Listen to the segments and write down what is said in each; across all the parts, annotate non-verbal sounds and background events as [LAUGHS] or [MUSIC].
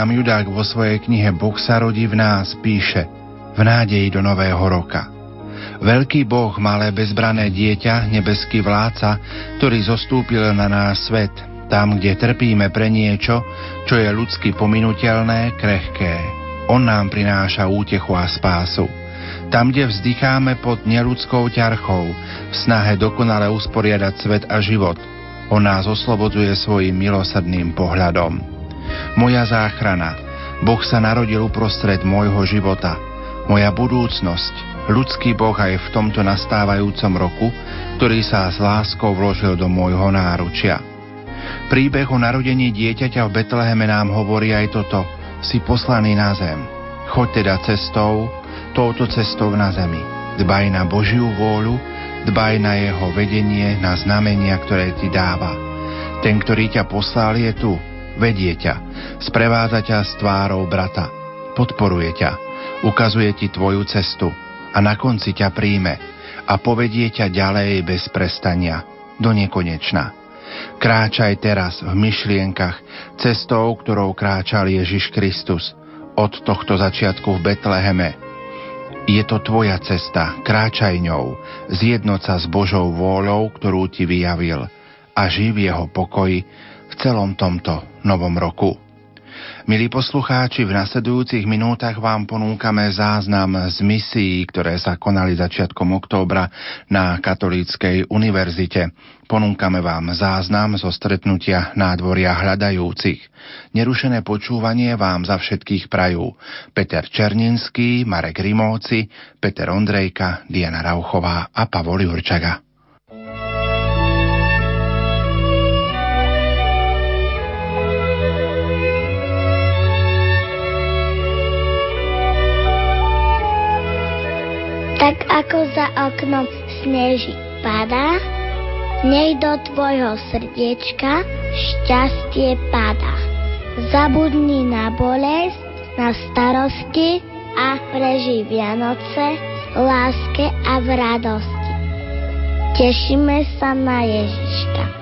William Judák vo svojej knihe Boh sa rodí v nás píše v nádeji do nového roka. Veľký Boh, malé bezbrané dieťa, nebeský vládca, ktorý zostúpil na náš svet, tam, kde trpíme pre niečo, čo je ľudsky pominutelné, krehké. On nám prináša útechu a spásu. Tam, kde vzdycháme pod neludskou ťarchou, v snahe dokonale usporiadať svet a život, on nás oslobodzuje svojim milosrdným pohľadom moja záchrana. Boh sa narodil uprostred môjho života. Moja budúcnosť, ľudský Boh aj v tomto nastávajúcom roku, ktorý sa s láskou vložil do môjho náručia. Príbeh o narodení dieťaťa v Betleheme nám hovorí aj toto. Si poslaný na zem. Choď teda cestou, touto cestou na zemi. Dbaj na Božiu vôľu, dbaj na jeho vedenie, na znamenia, ktoré ti dáva. Ten, ktorý ťa poslal, je tu, vedie ťa, sprevádza ťa s tvárou brata, podporuje ťa, ukazuje ti tvoju cestu a na konci ťa príjme a povedie ťa ďalej bez prestania, do nekonečna. Kráčaj teraz v myšlienkach cestou, ktorou kráčal Ježiš Kristus od tohto začiatku v Betleheme. Je to tvoja cesta, kráčaj ňou, zjednoť sa s Božou vôľou, ktorú ti vyjavil a živ jeho pokoji v celom tomto novom roku. Milí poslucháči, v nasledujúcich minútach vám ponúkame záznam z misií, ktoré sa konali začiatkom októbra na Katolíckej univerzite. Ponúkame vám záznam zo stretnutia nádvoria hľadajúcich. Nerušené počúvanie vám za všetkých prajú Peter Černinský, Marek Rimóci, Peter Ondrejka, Diana Rauchová a Pavol Jurčaga. Tak ako za oknom sneží padá, nech do tvojho srdiečka šťastie padá. Zabudni na bolesť, na starosti a preži Vianoce láske a v radosti. Tešíme sa na Ježiška.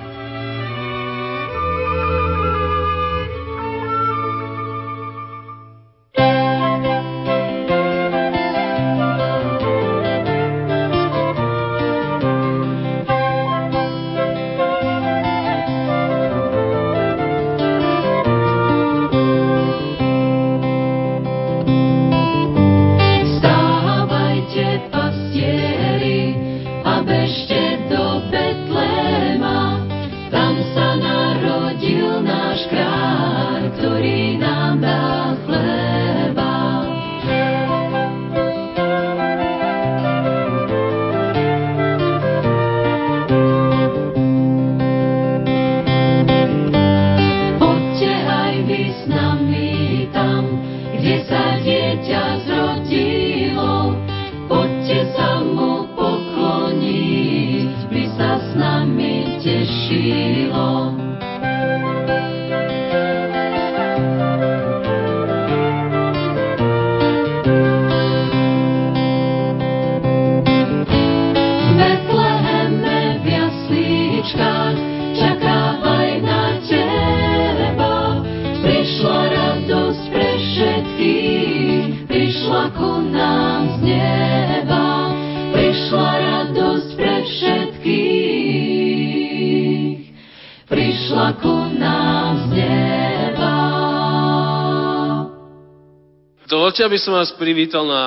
Dovolte, aby som vás privítal na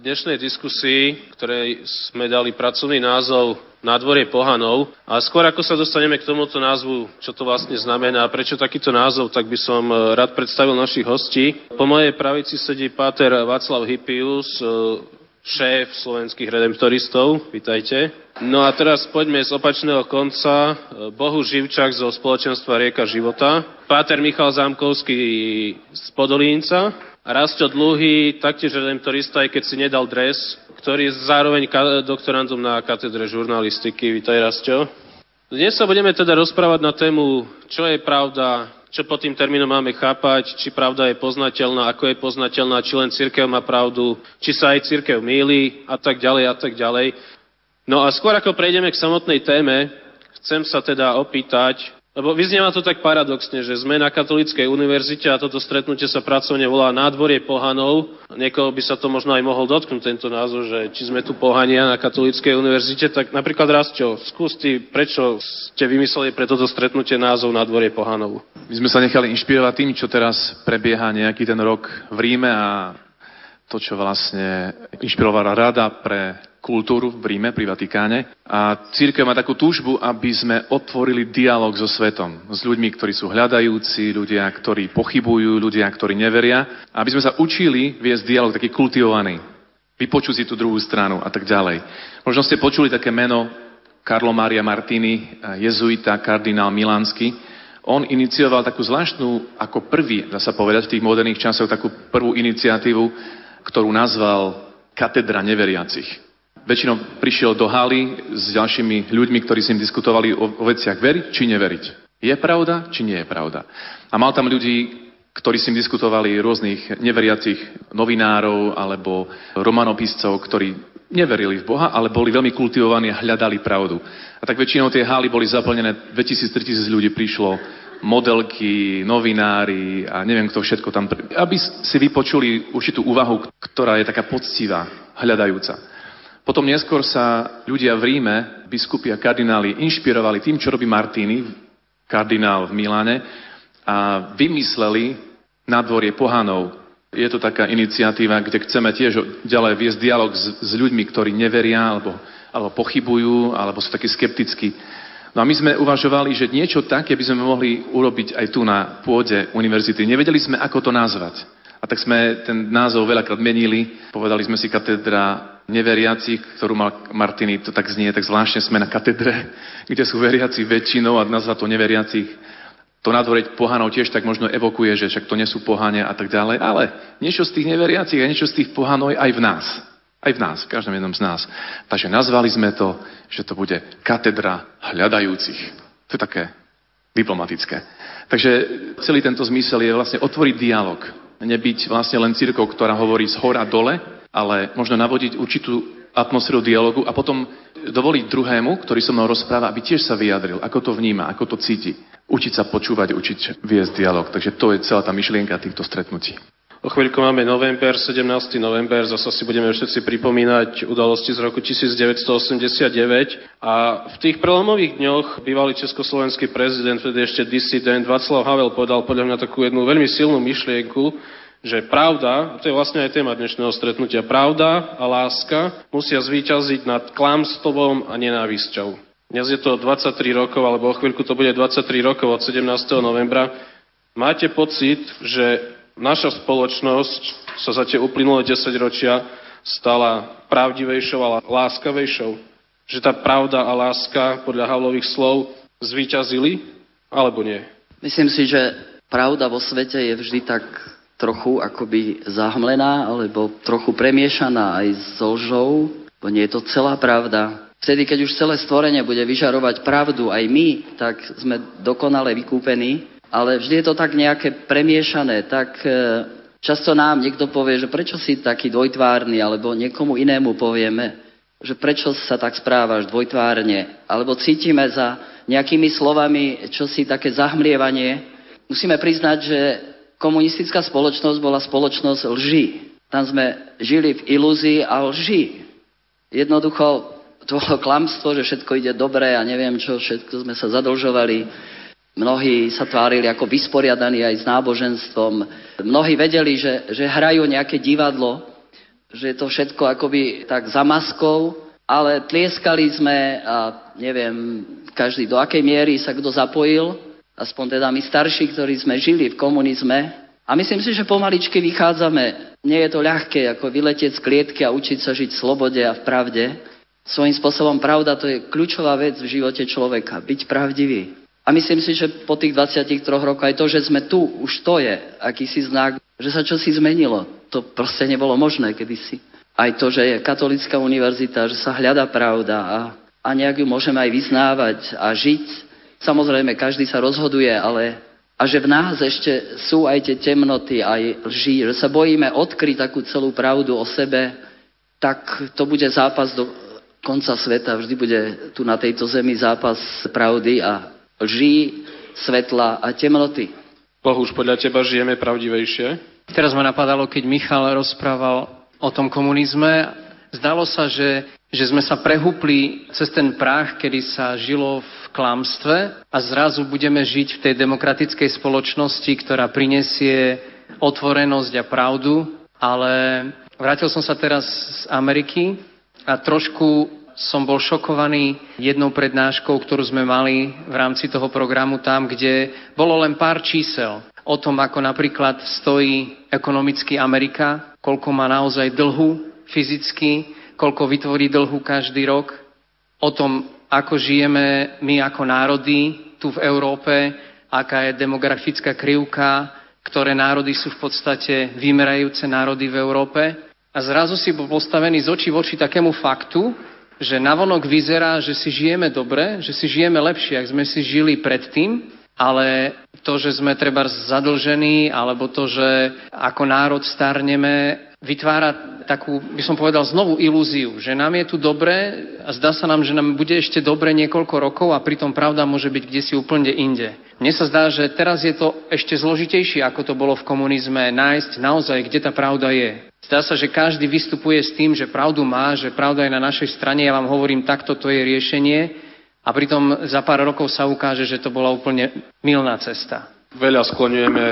dnešnej diskusii, ktorej sme dali pracovný názov na dvorie pohanov. A skôr ako sa dostaneme k tomuto názvu, čo to vlastne znamená, prečo takýto názov, tak by som e, rád predstavil našich hostí. Po mojej pravici sedí páter Václav Hypius, e, šéf slovenských redemptoristov. Vítajte. No a teraz poďme z opačného konca. E, Bohu Živčák zo spoločenstva Rieka života. Páter Michal Zámkovský z Podolínca. Rasto Dluhy, taktiež redemptorista, aj keď si nedal dres, ktorý je zároveň doktorandom na katedre žurnalistiky. Vítaj, Rasto. Dnes sa budeme teda rozprávať na tému, čo je pravda, čo pod tým termínom máme chápať, či pravda je poznateľná, ako je poznateľná, či len církev má pravdu, či sa aj církev míli a tak ďalej a tak ďalej. No a skôr ako prejdeme k samotnej téme, chcem sa teda opýtať, Lebo vyznieva to tak paradoxne, že sme na katolíckej univerzite a toto stretnutie sa pracovne volá Nádvorie pohanov. Niekoho by sa to možno aj mohol dotknúť tento názor, že či sme tu pohania na katolíckej univerzite, tak napríklad Rastio, skús ty, prečo ste vymysleli pre toto stretnutie názov Nádvorie pohanov? My sme sa nechali inšpirovať tým, čo teraz prebieha nejaký ten rok v Ríme a to, čo vlastne inšpirovala rada pre kultúru v Ríme, pri Vatikáne. A církev má takú túžbu, aby sme otvorili dialog so svetom, s ľuďmi, ktorí sú hľadajúci, ľudia, ktorí pochybujú, ľudia, ktorí neveria. Aby sme sa učili viesť dialog taký kultivovaný. Vypočuť si tú druhú stranu a tak ďalej. Možno ste počuli také meno Carlo Maria Martini, jezuita, kardinál Milánsky. On inicioval takú zvláštnu, ako prvý, dá sa povedať, v tých moderných časoch, takú prvú iniciatívu, ktorú nazval katedra neveriacich väčšinou prišiel do haly s ďalšími ľuďmi, ktorí s ním diskutovali o, o veciach veriť či neveriť. Je pravda, či nie je pravda. A mal tam ľudí, ktorí s ním diskutovali rôznych neveriacich novinárov alebo romanopiscov, ktorí neverili v Boha, ale boli veľmi kultivovaní a hľadali pravdu. A tak väčšinou tie haly boli zaplnené, 2000-3000 ľudí prišlo, modelky, novinári a neviem kto všetko tam, aby si vypočuli určitú úvahu, ktorá je taká poctivá, hľadajúca. Potom neskôr sa ľudia v Ríme, biskupy a kardináli, inšpirovali tým, čo robí Martini, kardinál v Miláne, a vymysleli nadvorie pohanov. Je to taká iniciatíva, kde chceme tiež ďalej viesť dialog s, s ľuďmi, ktorí neveria alebo, alebo pochybujú, alebo sú takí skeptickí. No a my sme uvažovali, že niečo také by sme mohli urobiť aj tu na pôde univerzity. Nevedeli sme, ako to nazvať. A tak sme ten názov veľakrát menili. Povedali sme si katedra neveriacich, ktorú mal Martiny, to tak znie, tak zvláštne sme na katedre, [LAUGHS] kde sú veriaci väčšinou a nazva to neveriacich. To nadvoreť pohanov tiež tak možno evokuje, že však to nie sú pohania a tak ďalej, ale niečo z tých neveriacich a niečo z tých pohanov aj v nás. Aj v nás, v každom jednom z nás. Takže nazvali sme to, že to bude katedra hľadajúcich. To je také diplomatické. Takže celý tento zmysel je vlastne otvoriť dialog. Nebyť vlastne len církou, ktorá hovorí z hora dole, ale možno navodiť určitú atmosféru dialogu a potom dovoliť druhému, ktorý so mnou rozpráva, aby tiež sa vyjadril, ako to vníma, ako to cíti. Učiť sa počúvať, učiť viesť dialog. Takže to je celá tá myšlienka týchto stretnutí. O chvíľku máme november, 17. november, zase si budeme všetci pripomínať udalosti z roku 1989 a v tých prelomových dňoch bývalý československý prezident, vtedy ešte disident Václav Havel povedal podľa mňa takú jednu veľmi silnú myšlienku, že pravda, to je vlastne aj téma dnešného stretnutia, pravda a láska musia zvíťaziť nad klamstvom a nenávisťou. Dnes je to 23 rokov, alebo o chvíľku to bude 23 rokov od 17. novembra. Máte pocit, že naša spoločnosť sa za tie uplynulé 10 ročia stala pravdivejšou a láskavejšou? Že tá pravda a láska podľa Havlových slov zvíťazili, alebo nie? Myslím si, že pravda vo svete je vždy tak trochu akoby zahmlená alebo trochu premiešaná aj s lžou, bo nie je to celá pravda. Vtedy, keď už celé stvorenie bude vyžarovať pravdu, aj my, tak sme dokonale vykúpení, ale vždy je to tak nejaké premiešané, tak e, často nám niekto povie, že prečo si taký dvojtvárny, alebo niekomu inému povieme, že prečo sa tak správaš dvojtvárne, alebo cítime za nejakými slovami čosi také zahmlievanie. Musíme priznať, že komunistická spoločnosť bola spoločnosť lží. Tam sme žili v ilúzii a lži. Jednoducho to bolo klamstvo, že všetko ide dobre a neviem čo, všetko sme sa zadlžovali. Mnohí sa tvárili ako vysporiadaní aj s náboženstvom. Mnohí vedeli, že, že hrajú nejaké divadlo, že je to všetko akoby tak za maskou, ale tlieskali sme a neviem, každý do akej miery sa kto zapojil, aspoň teda my starší, ktorí sme žili v komunizme. A myslím si, že pomaličky vychádzame. Nie je to ľahké, ako vyletieť z klietky a učiť sa žiť v slobode a v pravde. Svojím spôsobom pravda to je kľúčová vec v živote človeka. Byť pravdivý. A myslím si, že po tých 23 rokoch aj to, že sme tu, už to je akýsi znak, že sa čosi zmenilo. To proste nebolo možné kedysi. Aj to, že je katolická univerzita, že sa hľada pravda a, a nejak ju môžeme aj vyznávať a žiť Samozrejme, každý sa rozhoduje, ale a že v nás ešte sú aj tie temnoty, aj lži, že sa bojíme odkryť takú celú pravdu o sebe, tak to bude zápas do konca sveta. Vždy bude tu na tejto zemi zápas pravdy a lží. svetla a temnoty. Boh, už podľa teba žijeme pravdivejšie? Teraz ma napadalo, keď Michal rozprával o tom komunizme. Zdalo sa, že, že sme sa prehúpli cez ten prach, kedy sa žilo v klamstve a zrazu budeme žiť v tej demokratickej spoločnosti, ktorá prinesie otvorenosť a pravdu, ale vrátil som sa teraz z Ameriky a trošku som bol šokovaný jednou prednáškou, ktorú sme mali v rámci toho programu tam, kde bolo len pár čísel o tom, ako napríklad stojí ekonomicky Amerika, koľko má naozaj dlhu fyzicky, koľko vytvorí dlhu každý rok, o tom, ako žijeme my ako národy tu v Európe, aká je demografická krivka, ktoré národy sú v podstate vymerajúce národy v Európe. A zrazu si bol postavený z očí v oči takému faktu, že navonok vyzerá, že si žijeme dobre, že si žijeme lepšie, ak sme si žili predtým, ale to, že sme treba zadlžení, alebo to, že ako národ starneme, vytvára takú, by som povedal, znovu ilúziu, že nám je tu dobre a zdá sa nám, že nám bude ešte dobre niekoľko rokov a pritom pravda môže byť kde si úplne inde. Mne sa zdá, že teraz je to ešte zložitejšie, ako to bolo v komunizme, nájsť naozaj, kde tá pravda je. Zdá sa, že každý vystupuje s tým, že pravdu má, že pravda je na našej strane. Ja vám hovorím, takto to je riešenie. A pritom za pár rokov sa ukáže, že to bola úplne milná cesta. Veľa skloňujeme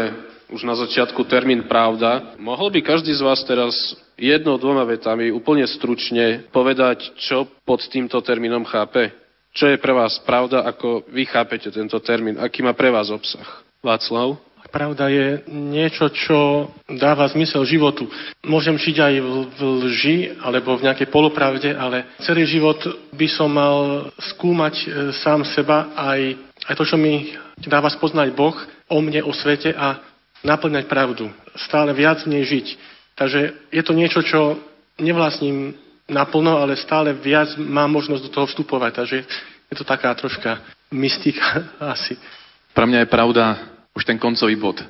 už na začiatku termín pravda. Mohol by každý z vás teraz jednou, dvoma vetami úplne stručne povedať, čo pod týmto termínom chápe? Čo je pre vás pravda, ako vy chápete tento termín? Aký má pre vás obsah? Václav? Pravda je niečo, čo dáva zmysel životu. Môžem žiť aj v lži alebo v nejakej polopravde, ale celý život by som mal skúmať e, sám seba aj, aj to, čo mi dáva spoznať Boh o mne, o svete a naplňať pravdu. Stále viac v nej žiť. Takže je to niečo, čo nevlastním naplno, ale stále viac mám možnosť do toho vstupovať. Takže je to taká troška mystika [LAUGHS] asi. Pre mňa je pravda už ten koncový bod.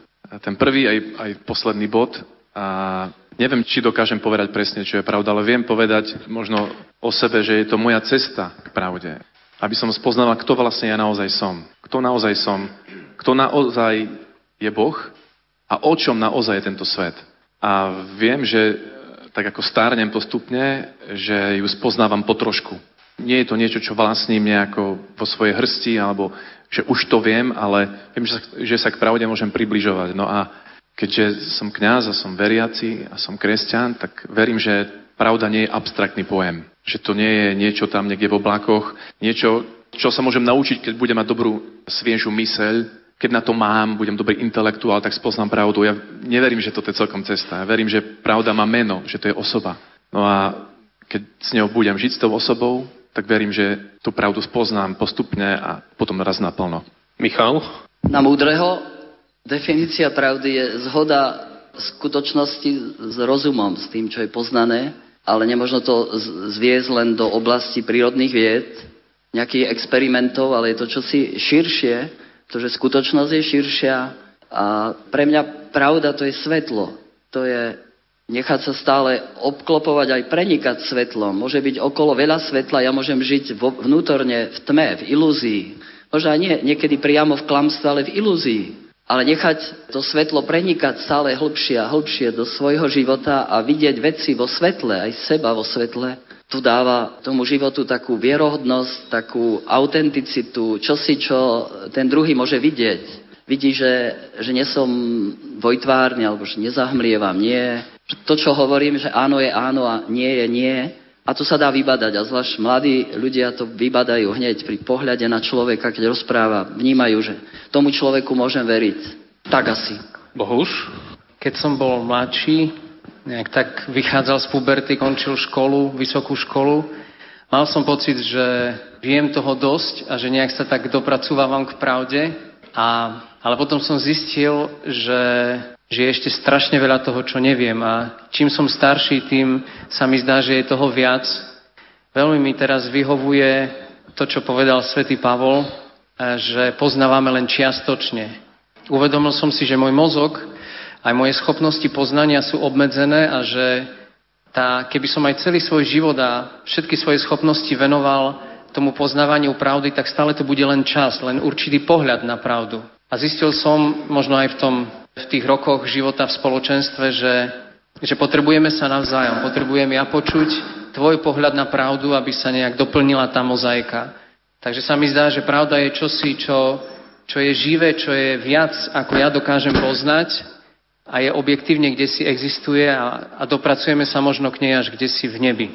Ten prvý aj, aj posledný bod. A neviem, či dokážem povedať presne, čo je pravda, ale viem povedať možno o sebe, že je to moja cesta k pravde. Aby som spoznala, kto vlastne ja naozaj som. Kto naozaj som. Kto naozaj je Boh a o čom naozaj je tento svet. A viem, že tak ako stárnem postupne, že ju spoznávam po trošku. Nie je to niečo, čo vlastním nejako vo svojej hrsti alebo že už to viem, ale viem, že sa, že sa k pravde môžem približovať. No a keďže som kňaz a som veriaci a som kresťan, tak verím, že pravda nie je abstraktný pojem. Že to nie je niečo tam niekde v oblakoch, niečo, čo sa môžem naučiť, keď budem mať dobrú, sviežu myseľ, keď na to mám, budem dobrý intelektuál, tak spoznám pravdu. Ja neverím, že to je celkom cesta. Ja verím, že pravda má meno, že to je osoba. No a keď s ňou budem žiť s tou osobou, tak verím, že tú pravdu spoznám postupne a potom raz naplno. Michal? Na múdreho definícia pravdy je zhoda skutočnosti s rozumom, s tým, čo je poznané, ale nemožno to zviezť len do oblasti prírodných vied, nejakých experimentov, ale je to čosi širšie, pretože skutočnosť je širšia a pre mňa pravda to je svetlo. To je nechať sa stále obklopovať, aj prenikať svetlom. Môže byť okolo veľa svetla, ja môžem žiť vo, vnútorne v tme, v ilúzii. Možno aj nie, niekedy priamo v klamstve, ale v ilúzii. Ale nechať to svetlo prenikať stále hlbšie a hlbšie do svojho života a vidieť veci vo svetle, aj seba vo svetle, tu dáva tomu životu takú vierohodnosť, takú autenticitu, čosi, čo ten druhý môže vidieť. Vidí, že, že som vojtvárny, alebo že nezahmlievam, nie, to, čo hovorím, že áno je áno a nie je nie, a to sa dá vybadať. A zvlášť mladí ľudia to vybadajú hneď pri pohľade na človeka, keď rozpráva. Vnímajú, že tomu človeku môžem veriť. Tak asi. Bohuž? Keď som bol mladší, nejak tak vychádzal z puberty, končil školu, vysokú školu, mal som pocit, že viem toho dosť a že nejak sa tak dopracúvam k pravde. A, ale potom som zistil, že že je ešte strašne veľa toho, čo neviem a čím som starší, tým sa mi zdá, že je toho viac. Veľmi mi teraz vyhovuje to, čo povedal svätý Pavol, že poznávame len čiastočne. Uvedomil som si, že môj mozog aj moje schopnosti poznania sú obmedzené a že tá, keby som aj celý svoj život a všetky svoje schopnosti venoval tomu poznávaniu pravdy, tak stále to bude len čas, len určitý pohľad na pravdu. A zistil som, možno aj v, tom, v tých rokoch života v spoločenstve, že, že potrebujeme sa navzájom, potrebujem ja počuť tvoj pohľad na pravdu, aby sa nejak doplnila tá mozaika. Takže sa mi zdá, že pravda je čosi, čo, čo je živé, čo je viac, ako ja dokážem poznať a je objektívne, kde si existuje a, a dopracujeme sa možno k nej až kde si v nebi.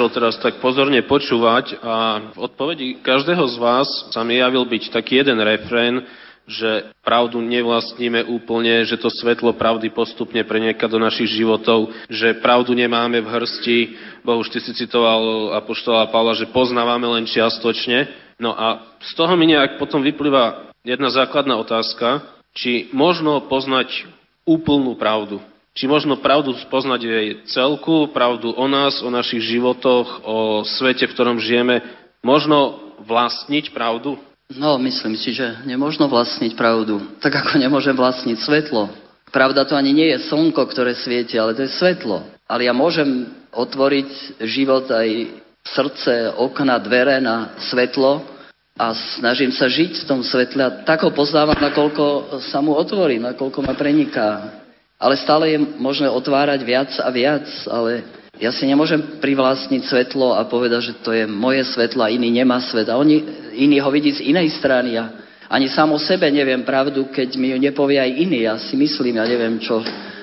Snažil teraz tak pozorne počúvať a v odpovedi každého z vás sa mi javil byť taký jeden refrén, že pravdu nevlastníme úplne, že to svetlo pravdy postupne prenieka do našich životov, že pravdu nemáme v hrsti. Bohuž, ty si citoval Apoštola Pavla, že poznávame len čiastočne. No a z toho mi nejak potom vyplýva jedna základná otázka, či možno poznať úplnú pravdu. Či možno pravdu spoznať jej celku, pravdu o nás, o našich životoch, o svete, v ktorom žijeme, možno vlastniť pravdu? No, myslím si, že nemôžno vlastniť pravdu. Tak ako nemôžem vlastniť svetlo. Pravda to ani nie je slnko, ktoré svieti, ale to je svetlo. Ale ja môžem otvoriť život aj srdce, okna, dvere na svetlo a snažím sa žiť v tom svetle a tak ho poznávam, nakoľko sa mu otvorím, nakoľko ma preniká. Ale stále je možné otvárať viac a viac, ale ja si nemôžem privlastniť svetlo a povedať, že to je moje svetlo a iný nemá svet. A oni, iný ho vidí z inej strany. A ani sám o sebe neviem pravdu, keď mi ju nepovie aj iný. Ja si myslím, ja neviem čo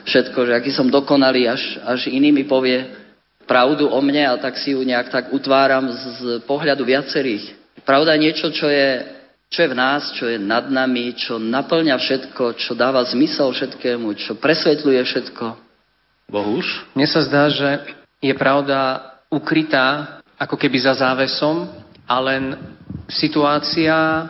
všetko, že aký som dokonalý, až, až iný mi povie pravdu o mne a tak si ju nejak tak utváram z, pohľadu viacerých. Pravda je niečo, čo je, čo je v nás, čo je nad nami, čo naplňa všetko, čo dáva zmysel všetkému, čo presvetľuje všetko. Bohuž? Mne sa zdá, že je pravda ukrytá ako keby za závesom a len situácia,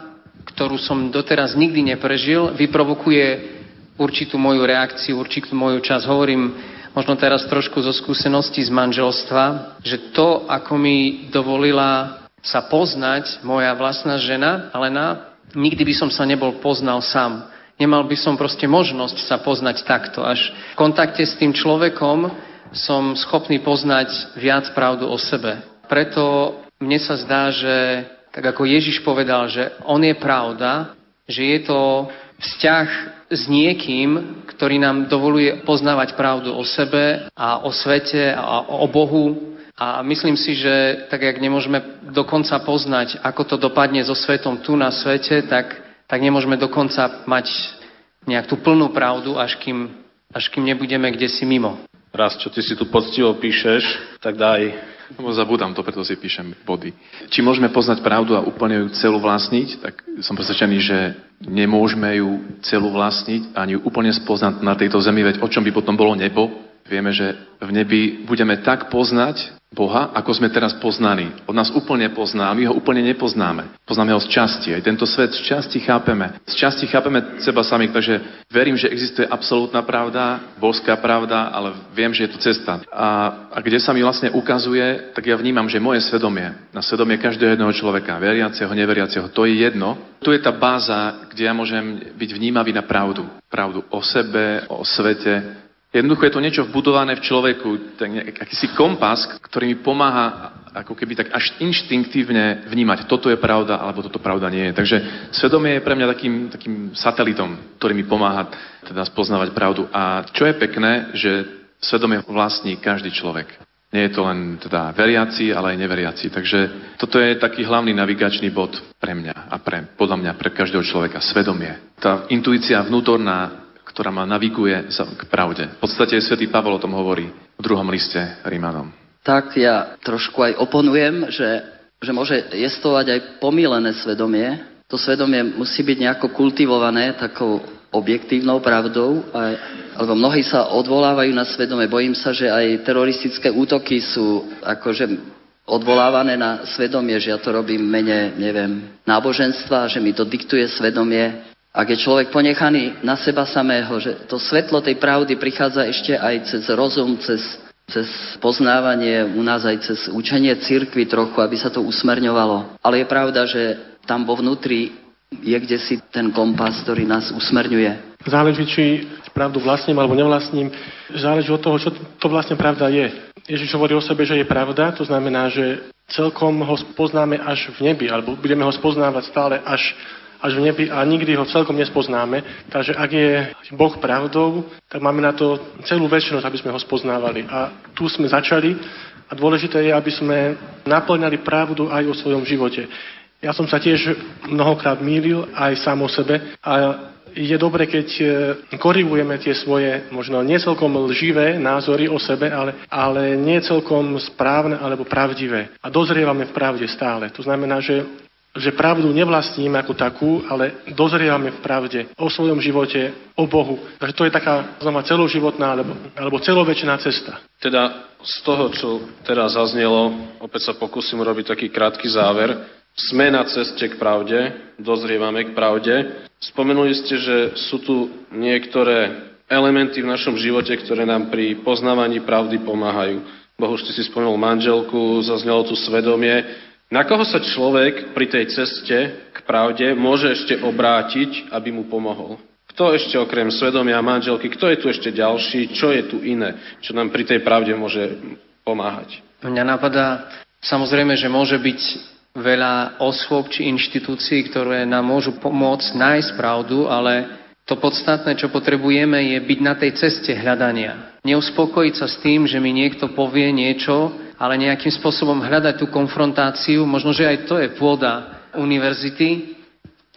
ktorú som doteraz nikdy neprežil, vyprovokuje určitú moju reakciu, určitú moju čas. Hovorím možno teraz trošku zo skúsenosti z manželstva, že to, ako mi dovolila sa poznať moja vlastná žena, Alena, nikdy by som sa nebol poznal sám. Nemal by som proste možnosť sa poznať takto. Až v kontakte s tým človekom som schopný poznať viac pravdu o sebe. Preto mne sa zdá, že tak ako Ježiš povedal, že on je pravda, že je to vzťah s niekým, ktorý nám dovoluje poznávať pravdu o sebe a o svete a o Bohu. A myslím si, že tak, jak nemôžeme dokonca poznať, ako to dopadne so svetom tu na svete, tak, tak nemôžeme dokonca mať nejak tú plnú pravdu, až kým, až kým nebudeme kde si mimo raz, čo ty si tu poctivo píšeš, tak daj. Lebo zabudám to, preto si píšem body. Či môžeme poznať pravdu a úplne ju celú vlastniť, tak som presvedčený, že nemôžeme ju celú vlastniť ani ju úplne spoznať na tejto zemi, veď o čom by potom bolo nebo, Vieme, že v nebi budeme tak poznať Boha, ako sme teraz poznaní. On nás úplne pozná my ho úplne nepoznáme. Poznáme ho z časti. Aj tento svet z časti chápeme. Z časti chápeme seba samých, takže verím, že existuje absolútna pravda, božská pravda, ale viem, že je tu cesta. A, a kde sa mi vlastne ukazuje, tak ja vnímam, že moje svedomie, na svedomie každého jedného človeka, veriaceho, neveriaceho, to je jedno. Tu je tá báza, kde ja môžem byť vnímavý na pravdu. Pravdu o sebe, o svete, Jednoducho je to niečo vbudované v človeku, tak akýsi kompas, ktorý mi pomáha ako keby tak až inštinktívne vnímať, toto je pravda, alebo toto pravda nie je. Takže svedomie je pre mňa takým, takým satelitom, ktorý mi pomáha teda spoznávať pravdu. A čo je pekné, že svedomie vlastní každý človek. Nie je to len teda veriaci, ale aj neveriaci. Takže toto je taký hlavný navigačný bod pre mňa a pre, podľa mňa pre každého človeka. Svedomie. Tá intuícia vnútorná ktorá ma naviguje k pravde. V podstate svätý Pavol o tom hovorí v druhom liste Rímanom. Tak ja trošku aj oponujem, že, že môže jestovať aj pomílené svedomie. To svedomie musí byť nejako kultivované takou objektívnou pravdou, aj, alebo mnohí sa odvolávajú na svedomie. Bojím sa, že aj teroristické útoky sú akože odvolávané na svedomie, že ja to robím mene, neviem, náboženstva, že mi to diktuje svedomie. Ak je človek ponechaný na seba samého, že to svetlo tej pravdy prichádza ešte aj cez rozum, cez, cez poznávanie, u nás aj cez učenie cirkvy trochu, aby sa to usmerňovalo. Ale je pravda, že tam vo vnútri je kde si ten kompas, ktorý nás usmerňuje. Záleží, či pravdu vlastním alebo nevlastním. Záleží od toho, čo to vlastne pravda je. Ježiš hovorí o sebe, že je pravda, to znamená, že celkom ho poznáme až v nebi, alebo budeme ho spoznávať stále až až v nebi a nikdy ho celkom nespoznáme. Takže ak je Boh pravdou, tak máme na to celú väčšinosť, aby sme ho spoznávali. A tu sme začali a dôležité je, aby sme naplňali pravdu aj o svojom živote. Ja som sa tiež mnohokrát mýlil aj sám o sebe a je dobre, keď e, korigujeme tie svoje možno nie celkom lživé názory o sebe, ale, ale nie celkom správne alebo pravdivé. A dozrievame v pravde stále. To znamená, že že pravdu nevlastníme ako takú, ale dozrievame v pravde o svojom živote, o Bohu. Takže to je taká znamená celoživotná alebo, alebo celovečná cesta. Teda z toho, čo teraz zaznelo, opäť sa pokúsim urobiť taký krátky záver. Sme na ceste k pravde, dozrievame k pravde. Spomenuli ste, že sú tu niektoré elementy v našom živote, ktoré nám pri poznávaní pravdy pomáhajú. Bohuž, ty si spomenul manželku, zaznelo tu svedomie. Na koho sa človek pri tej ceste k pravde môže ešte obrátiť, aby mu pomohol? Kto ešte okrem svedomia a manželky, kto je tu ešte ďalší, čo je tu iné, čo nám pri tej pravde môže pomáhať? Mňa napadá samozrejme, že môže byť veľa osôb či inštitúcií, ktoré nám môžu pomôcť nájsť pravdu, ale To podstatné, čo potrebujeme, je byť na tej ceste hľadania. Neuspokojiť sa s tým, že mi niekto povie niečo, ale nejakým spôsobom hľadať tú konfrontáciu. Možno, že aj to je pôda univerzity.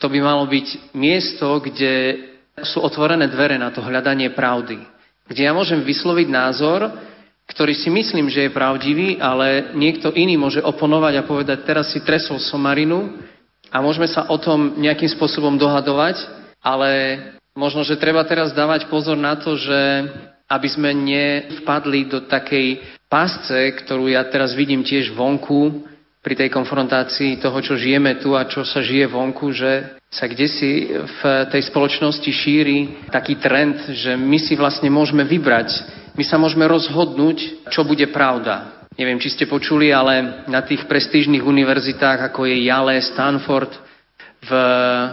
To by malo byť miesto, kde sú otvorené dvere na to hľadanie pravdy. Kde ja môžem vysloviť názor, ktorý si myslím, že je pravdivý, ale niekto iný môže oponovať a povedať, teraz si tresol somarinu a môžeme sa o tom nejakým spôsobom dohadovať, ale Možno, že treba teraz dávať pozor na to, že aby sme nevpadli do takej pásce, ktorú ja teraz vidím tiež vonku, pri tej konfrontácii toho, čo žijeme tu a čo sa žije vonku, že sa kde si v tej spoločnosti šíri taký trend, že my si vlastne môžeme vybrať, my sa môžeme rozhodnúť, čo bude pravda. Neviem, či ste počuli, ale na tých prestížnych univerzitách, ako je Yale, Stanford, v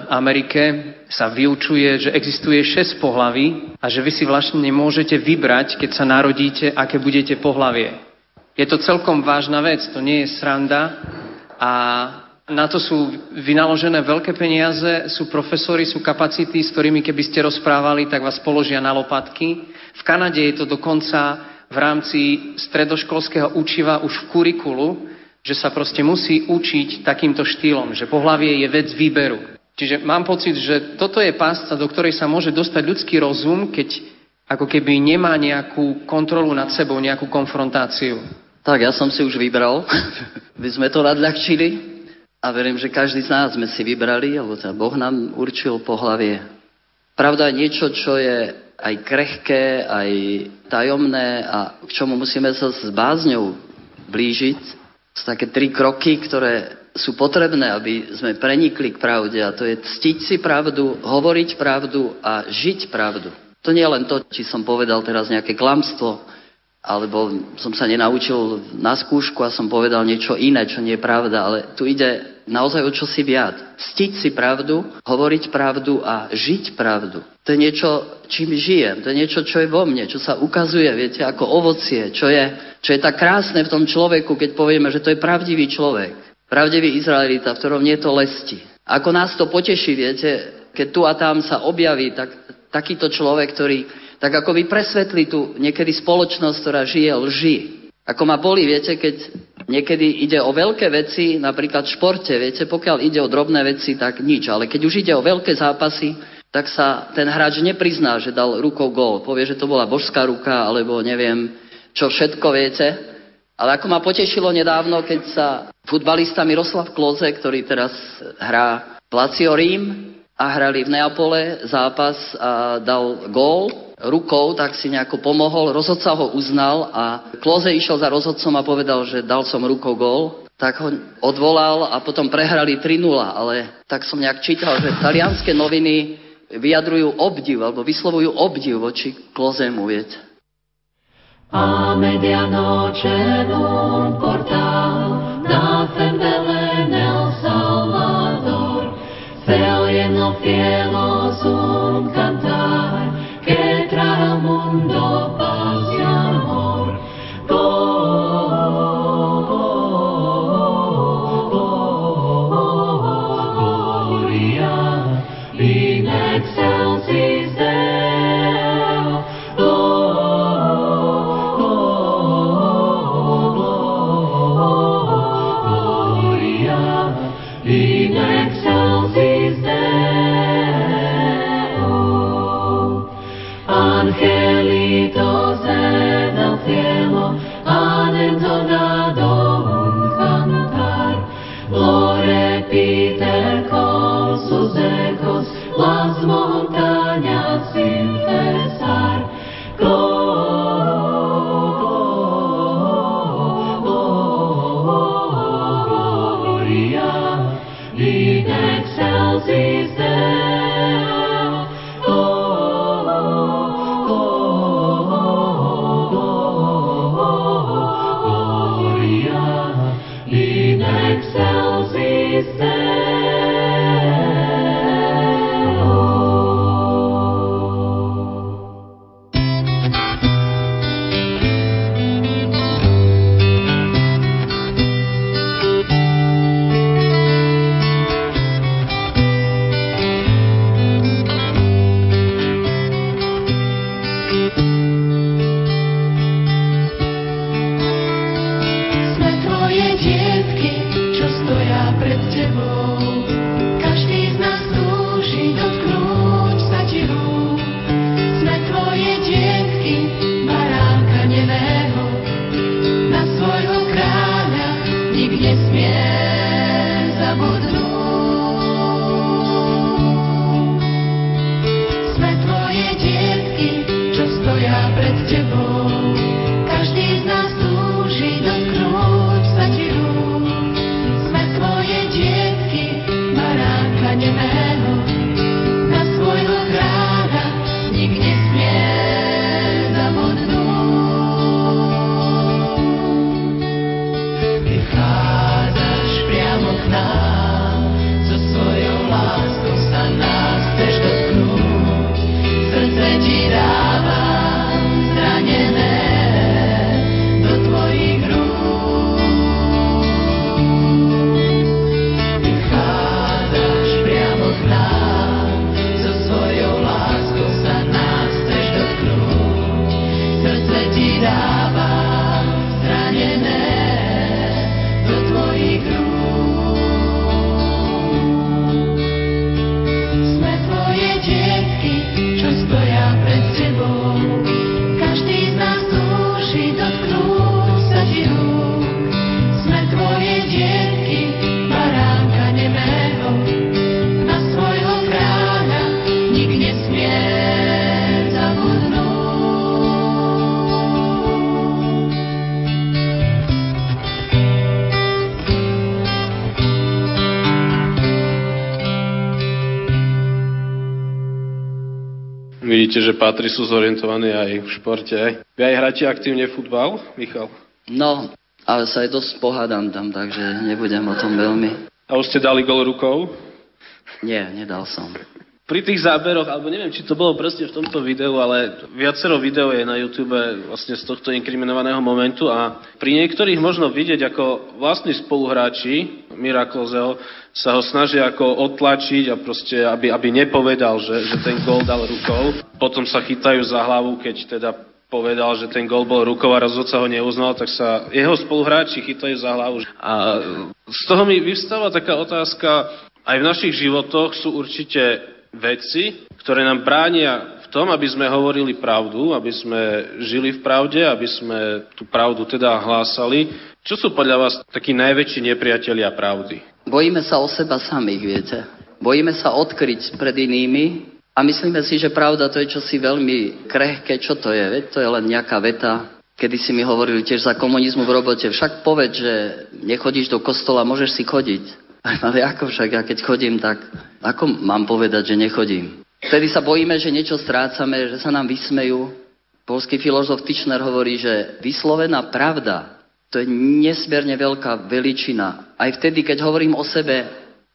Amerike sa vyučuje, že existuje 6 pohlaví a že vy si vlastne môžete vybrať, keď sa narodíte, aké budete pohlavie. Je to celkom vážna vec, to nie je sranda a na to sú vynaložené veľké peniaze, sú profesori, sú kapacity, s ktorými keby ste rozprávali, tak vás položia na lopatky. V Kanade je to dokonca v rámci stredoškolského učiva už v kurikulu, že sa proste musí učiť takýmto štýlom, že pohlavie je vec výberu. Čiže mám pocit, že toto je pásca, do ktorej sa môže dostať ľudský rozum, keď ako keby nemá nejakú kontrolu nad sebou, nejakú konfrontáciu. Tak, ja som si už vybral. [LAUGHS] My sme to nadľahčili a verím, že každý z nás sme si vybrali, alebo teda Boh nám určil pohlavie. Pravda niečo, čo je aj krehké, aj tajomné a k čomu musíme sa s bázňou blížiť, sú také tri kroky, ktoré sú potrebné, aby sme prenikli k pravde a to je ctiť si pravdu, hovoriť pravdu a žiť pravdu. To nie je len to, či som povedal teraz nejaké klamstvo, alebo som sa nenaučil na skúšku a som povedal niečo iné, čo nie je pravda, ale tu ide naozaj o čo si viac. Ctiť si pravdu, hovoriť pravdu a žiť pravdu. To je niečo, čím žijem, to je niečo, čo je vo mne, čo sa ukazuje, viete, ako ovocie, čo je, čo je tak krásne v tom človeku, keď povieme, že to je pravdivý človek, pravdivý Izraelita, v ktorom nie je to lesti. Ako nás to poteší, viete, keď tu a tam sa objaví tak, takýto človek, ktorý tak ako by presvetli tu niekedy spoločnosť, ktorá žije lži. Ako ma boli, viete, keď niekedy ide o veľké veci, napríklad v športe, viete, pokiaľ ide o drobné veci, tak nič. Ale keď už ide o veľké zápasy, tak sa ten hráč neprizná, že dal rukou gól. Povie, že to bola božská ruka, alebo neviem, čo všetko viete. Ale ako ma potešilo nedávno, keď sa futbalista Miroslav Kloze, ktorý teraz hrá Lazio Rím a hrali v Neapole zápas a dal gól, rukou, tak si nejako pomohol, rozhodca ho uznal a Kloze išiel za rozhodcom a povedal, že dal som rukou gól, tak ho odvolal a potom prehrali 3-0, ale tak som nejak čítal, že talianské noviny vyjadrujú obdiv alebo vyslovujú obdiv voči Klozemu, viete. A medianoche non portal fembele Salvador, feo jedno fielo Patri sú zorientovaní aj v športe. Vy aj hráte aktívne futbal, Michal? No, ale sa aj dosť pohádam tam, takže nebudem o tom veľmi. A už ste dali gol rukou? Nie, nedal som pri tých záberoch, alebo neviem, či to bolo presne v tomto videu, ale viacero videov je na YouTube vlastne z tohto inkriminovaného momentu a pri niektorých možno vidieť, ako vlastní spoluhráči Miraklzeo sa ho snažia ako odtlačiť a proste, aby, aby nepovedal, že, že ten gol dal rukou. Potom sa chytajú za hlavu, keď teda povedal, že ten gol bol rukou a rozhodca ho neuznal, tak sa jeho spoluhráči chytajú za hlavu. A z toho mi vyvstáva taká otázka, aj v našich životoch sú určite veci, ktoré nám bránia v tom, aby sme hovorili pravdu, aby sme žili v pravde, aby sme tú pravdu teda hlásali. Čo sú podľa vás takí najväčší nepriatelia pravdy? Bojíme sa o seba samých, viete. Bojíme sa odkryť pred inými a myslíme si, že pravda to je čosi veľmi krehké. Čo to je? Veď to je len nejaká veta, kedy si mi hovorili tiež za komunizmu v robote, však povedz, že nechodíš do kostola, môžeš si chodiť. Ale ako však, ja keď chodím, tak ako mám povedať, že nechodím? Vtedy sa bojíme, že niečo strácame, že sa nám vysmejú. Polský filozof Tischner hovorí, že vyslovená pravda to je nesmierne veľká veličina. Aj vtedy, keď hovorím o sebe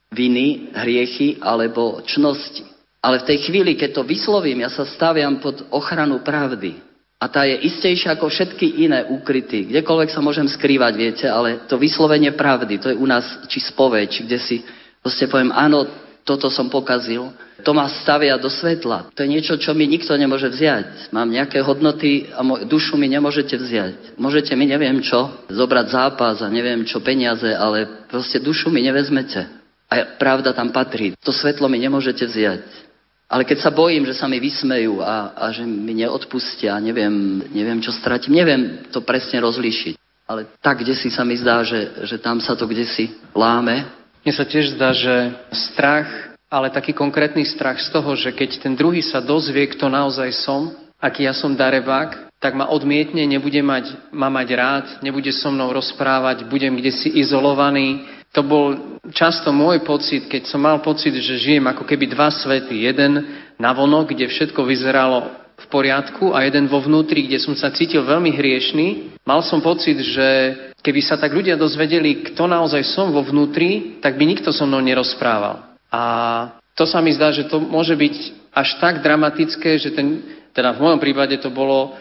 viny, hriechy alebo čnosti. Ale v tej chvíli, keď to vyslovím, ja sa staviam pod ochranu pravdy. A tá je istejšia ako všetky iné úkryty. Kdekoľvek sa môžem skrývať, viete, ale to vyslovenie pravdy, to je u nás či spoveď, či kde si proste poviem, áno, toto som pokazil, to ma stavia do svetla. To je niečo, čo mi nikto nemôže vziať. Mám nejaké hodnoty a moj, dušu mi nemôžete vziať. Môžete mi neviem čo, zobrať zápas a neviem čo, peniaze, ale proste dušu mi nevezmete. A pravda tam patrí. To svetlo mi nemôžete vziať. Ale keď sa bojím, že sa mi vysmejú a, a že mi neodpustia, neviem, neviem, čo stratím, neviem to presne rozlíšiť. Ale tak, kde si sa mi zdá, že, že tam sa to kde si láme. Mne sa tiež zdá, že strach, ale taký konkrétny strach z toho, že keď ten druhý sa dozvie, kto naozaj som, aký ja som darebák, tak ma odmietne, nebude mať, ma mať rád, nebude so mnou rozprávať, budem kde si izolovaný, to bol často môj pocit, keď som mal pocit, že žijem ako keby dva svety. Jeden na vonok, kde všetko vyzeralo v poriadku a jeden vo vnútri, kde som sa cítil veľmi hriešný. Mal som pocit, že keby sa tak ľudia dozvedeli, kto naozaj som vo vnútri, tak by nikto so mnou nerozprával. A to sa mi zdá, že to môže byť až tak dramatické, že ten, teda v mojom prípade to bolo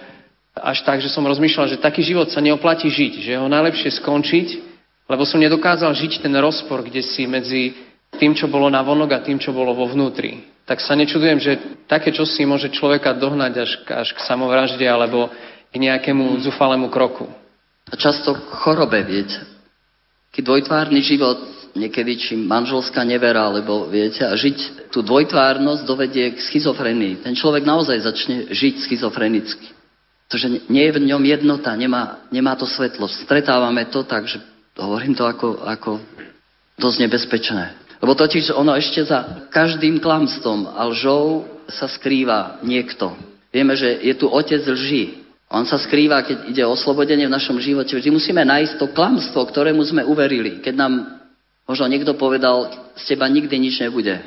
až tak, že som rozmýšľal, že taký život sa neoplatí žiť, že ho najlepšie skončiť lebo som nedokázal žiť ten rozpor, kde si medzi tým, čo bolo na vonok a tým, čo bolo vo vnútri. Tak sa nečudujem, že také čosi môže človeka dohnať až, až k samovražde alebo k nejakému zúfalému kroku. A často k chorobe, viete. Keď dvojtvárny život, niekedy či manželská nevera, alebo viete, a žiť tú dvojtvárnosť dovedie k schizofrenii. Ten človek naozaj začne žiť schizofrenicky. Pretože nie je v ňom jednota, nemá, nemá to svetlo. Stretávame to tak, že Hovorím to ako, ako dosť nebezpečné. Lebo totiž ono ešte za každým klamstvom a lžou sa skrýva niekto. Vieme, že je tu otec lži. On sa skrýva, keď ide o oslobodenie v našom živote. Vždy musíme nájsť to klamstvo, ktorému sme uverili. Keď nám možno niekto povedal, z teba nikdy nič nebude.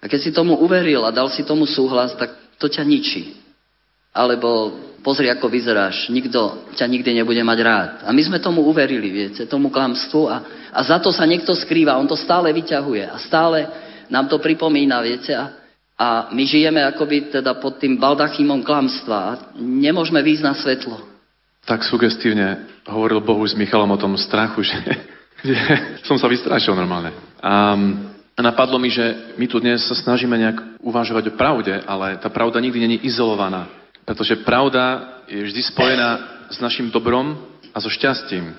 A keď si tomu uveril a dal si tomu súhlas, tak to ťa ničí. Alebo pozri, ako vyzeráš, nikto ťa nikdy nebude mať rád. A my sme tomu uverili, viete, tomu klamstvu a, a za to sa niekto skrýva, on to stále vyťahuje a stále nám to pripomína, viete, a, a my žijeme akoby teda pod tým baldachímom klamstva a nemôžeme výjsť na svetlo. Tak sugestívne hovoril Bohu s Michalom o tom strachu, [LAUGHS] že, že som sa vystrašil normálne. A napadlo mi, že my tu dnes sa snažíme nejak uvažovať o pravde, ale tá pravda nikdy není izolovaná. Pretože pravda je vždy spojená s našim dobrom a so šťastím.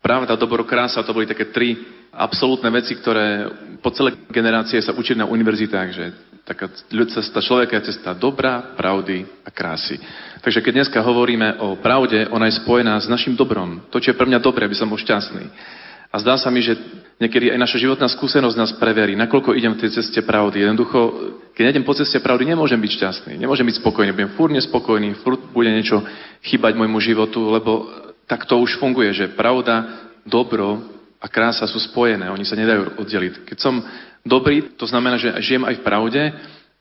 Pravda, dobro, krása, to boli také tri absolútne veci, ktoré po celé generácie sa učili na univerzitách, že taká cesta človeka je cesta dobra, pravdy a krásy. Takže keď dneska hovoríme o pravde, ona je spojená s našim dobrom. To, čo je pre mňa dobré, aby som bol šťastný. A zdá sa mi, že niekedy aj naša životná skúsenosť nás preverí, nakoľko idem v tej ceste pravdy. Jednoducho, keď nejdem po ceste pravdy, nemôžem byť šťastný, nemôžem byť spokojný, budem furt nespokojný, furt bude niečo chýbať môjmu životu, lebo tak to už funguje, že pravda, dobro a krása sú spojené, oni sa nedajú oddeliť. Keď som dobrý, to znamená, že žijem aj v pravde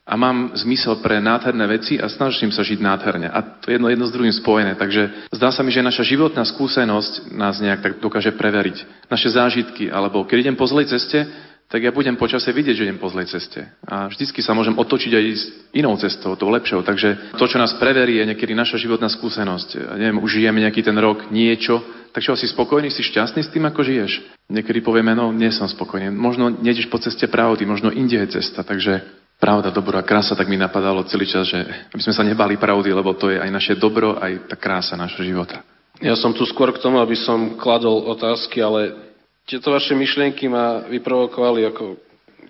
a mám zmysel pre nádherné veci a snažím sa žiť nádherne. A to je jedno, jedno s druhým spojené. Takže zdá sa mi, že naša životná skúsenosť nás nejak tak dokáže preveriť. Naše zážitky, alebo keď idem po zlej ceste, tak ja budem počase vidieť, že idem po zlej ceste. A vždycky sa môžem otočiť aj s inou cestou, tou lepšou. Takže to, čo nás preverí, je niekedy naša životná skúsenosť. Ja neviem, už žijeme nejaký ten rok, niečo, tak čo, si spokojný, si šťastný s tým, ako žiješ? Niekedy povieme, no, nie som spokojný. Možno nejdeš po ceste pravdy, možno inde je cesta. Takže pravda, dobro a krása, tak mi napadalo celý čas, že aby sme sa nebali pravdy, lebo to je aj naše dobro, aj tá krása našho života. Ja som tu skôr k tomu, aby som kladol otázky, ale tieto vaše myšlienky ma vyprovokovali ako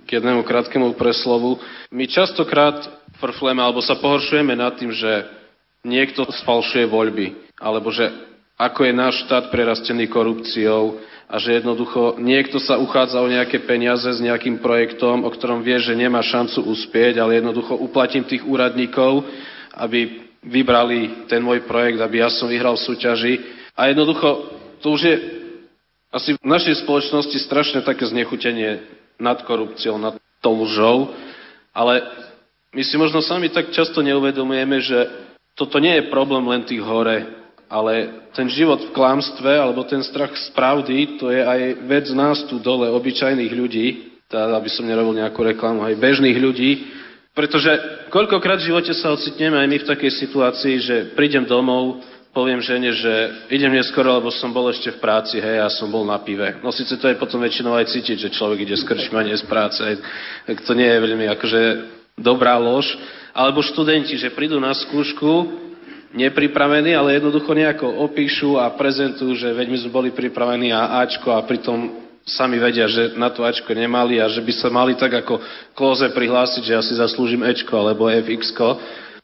k jednému krátkemu preslovu. My častokrát frfleme alebo sa pohoršujeme nad tým, že niekto sfalšuje voľby, alebo že ako je náš štát prerastený korupciou a že jednoducho niekto sa uchádza o nejaké peniaze s nejakým projektom, o ktorom vie, že nemá šancu uspieť, ale jednoducho uplatím tých úradníkov, aby vybrali ten môj projekt, aby ja som vyhral v súťaži. A jednoducho, to už je asi v našej spoločnosti strašne také znechutenie nad korupciou, nad tou lžou, ale my si možno sami tak často neuvedomujeme, že toto nie je problém len tých hore, ale ten život v klamstve alebo ten strach z pravdy, to je aj vec nás tu dole, obyčajných ľudí, teda aby som nerobil nejakú reklamu, aj bežných ľudí, pretože koľkokrát v živote sa ocitneme aj my v takej situácii, že prídem domov, poviem žene, že idem neskoro, lebo som bol ešte v práci, hej, a som bol na pive. No síce to je potom väčšinou aj cítiť, že človek ide z krčma, nie z práce, tak to nie je veľmi akože dobrá lož. Alebo študenti, že prídu na skúšku, nepripravení, ale jednoducho nejako opíšu a prezentujú, že veď my sme boli pripravení a Ačko a pritom sami vedia, že na to Ačko nemali a že by sa mali tak ako kloze prihlásiť, že ja si zaslúžim Ečko alebo FXko.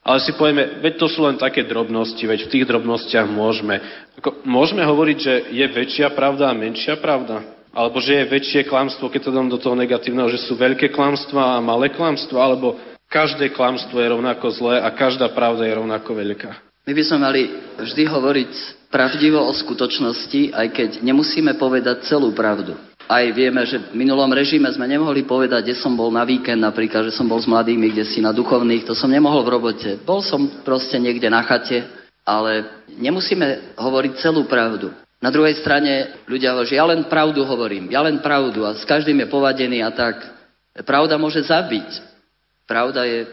Ale si povieme, veď to sú len také drobnosti, veď v tých drobnostiach môžeme. Ako, môžeme hovoriť, že je väčšia pravda a menšia pravda? Alebo že je väčšie klamstvo, keď to dám do toho negatívneho, že sú veľké klamstva a malé klamstvo? Alebo každé klamstvo je rovnako zlé a každá pravda je rovnako veľká? My by sme mali vždy hovoriť pravdivo o skutočnosti, aj keď nemusíme povedať celú pravdu aj vieme, že v minulom režime sme nemohli povedať, kde som bol na víkend napríklad, že som bol s mladými, kde si na duchovných, to som nemohol v robote. Bol som proste niekde na chate, ale nemusíme hovoriť celú pravdu. Na druhej strane ľudia hovoria, že ja len pravdu hovorím, ja len pravdu a s každým je povadený a tak. Pravda môže zabiť. Pravda je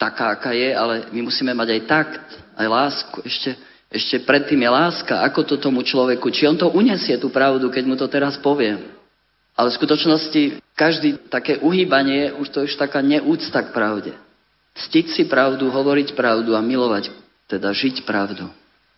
taká, aká je, ale my musíme mať aj takt, aj lásku. Ešte ešte predtým je láska, ako to tomu človeku, či on to unesie tú pravdu, keď mu to teraz poviem. Ale v skutočnosti každý také uhýbanie, už to je už taká neúcta k pravde. Ctiť si pravdu, hovoriť pravdu a milovať, teda žiť pravdu.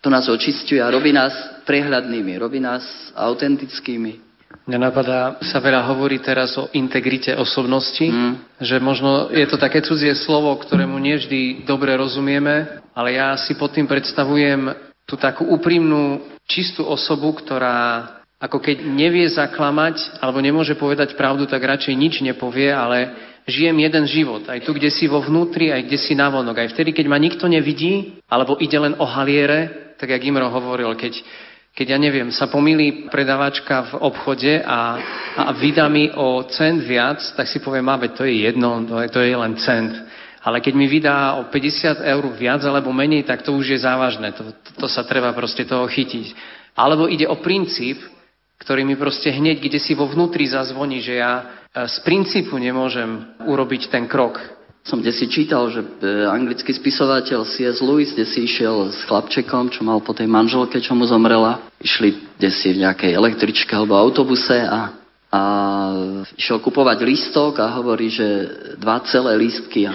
To nás očistuje a robí nás prehľadnými, robí nás autentickými. Mňa napadá, sa veľa hovorí teraz o integrite osobnosti, mm. že možno je to také cudzie slovo, ktorému nevždy dobre rozumieme, ale ja si pod tým predstavujem tú takú úprimnú, čistú osobu, ktorá ako keď nevie zaklamať alebo nemôže povedať pravdu, tak radšej nič nepovie, ale žijem jeden život. Aj tu, kde si vo vnútri, aj kde si navonok. Aj vtedy, keď ma nikto nevidí, alebo ide len o haliere, tak jak Imro hovoril, keď, keď ja neviem, sa pomýli predavačka v obchode a, a vydá mi o cent viac, tak si poviem, a to je jedno, to je, to je len cent. Ale keď mi vydá o 50 eur viac alebo menej, tak to už je závažné. To, to, to sa treba proste toho chytiť. Alebo ide o princíp, ktorý mi proste hneď, kde si vo vnútri zazvoní, že ja e, z princípu nemôžem urobiť ten krok. Som kde si čítal, že e, anglický spisovateľ C.S. Lewis, kde si išiel s chlapčekom, čo mal po tej manželke, čo mu zomrela. Išli kde si v nejakej električke alebo autobuse a, a išiel kupovať lístok a hovorí, že dva celé lístky a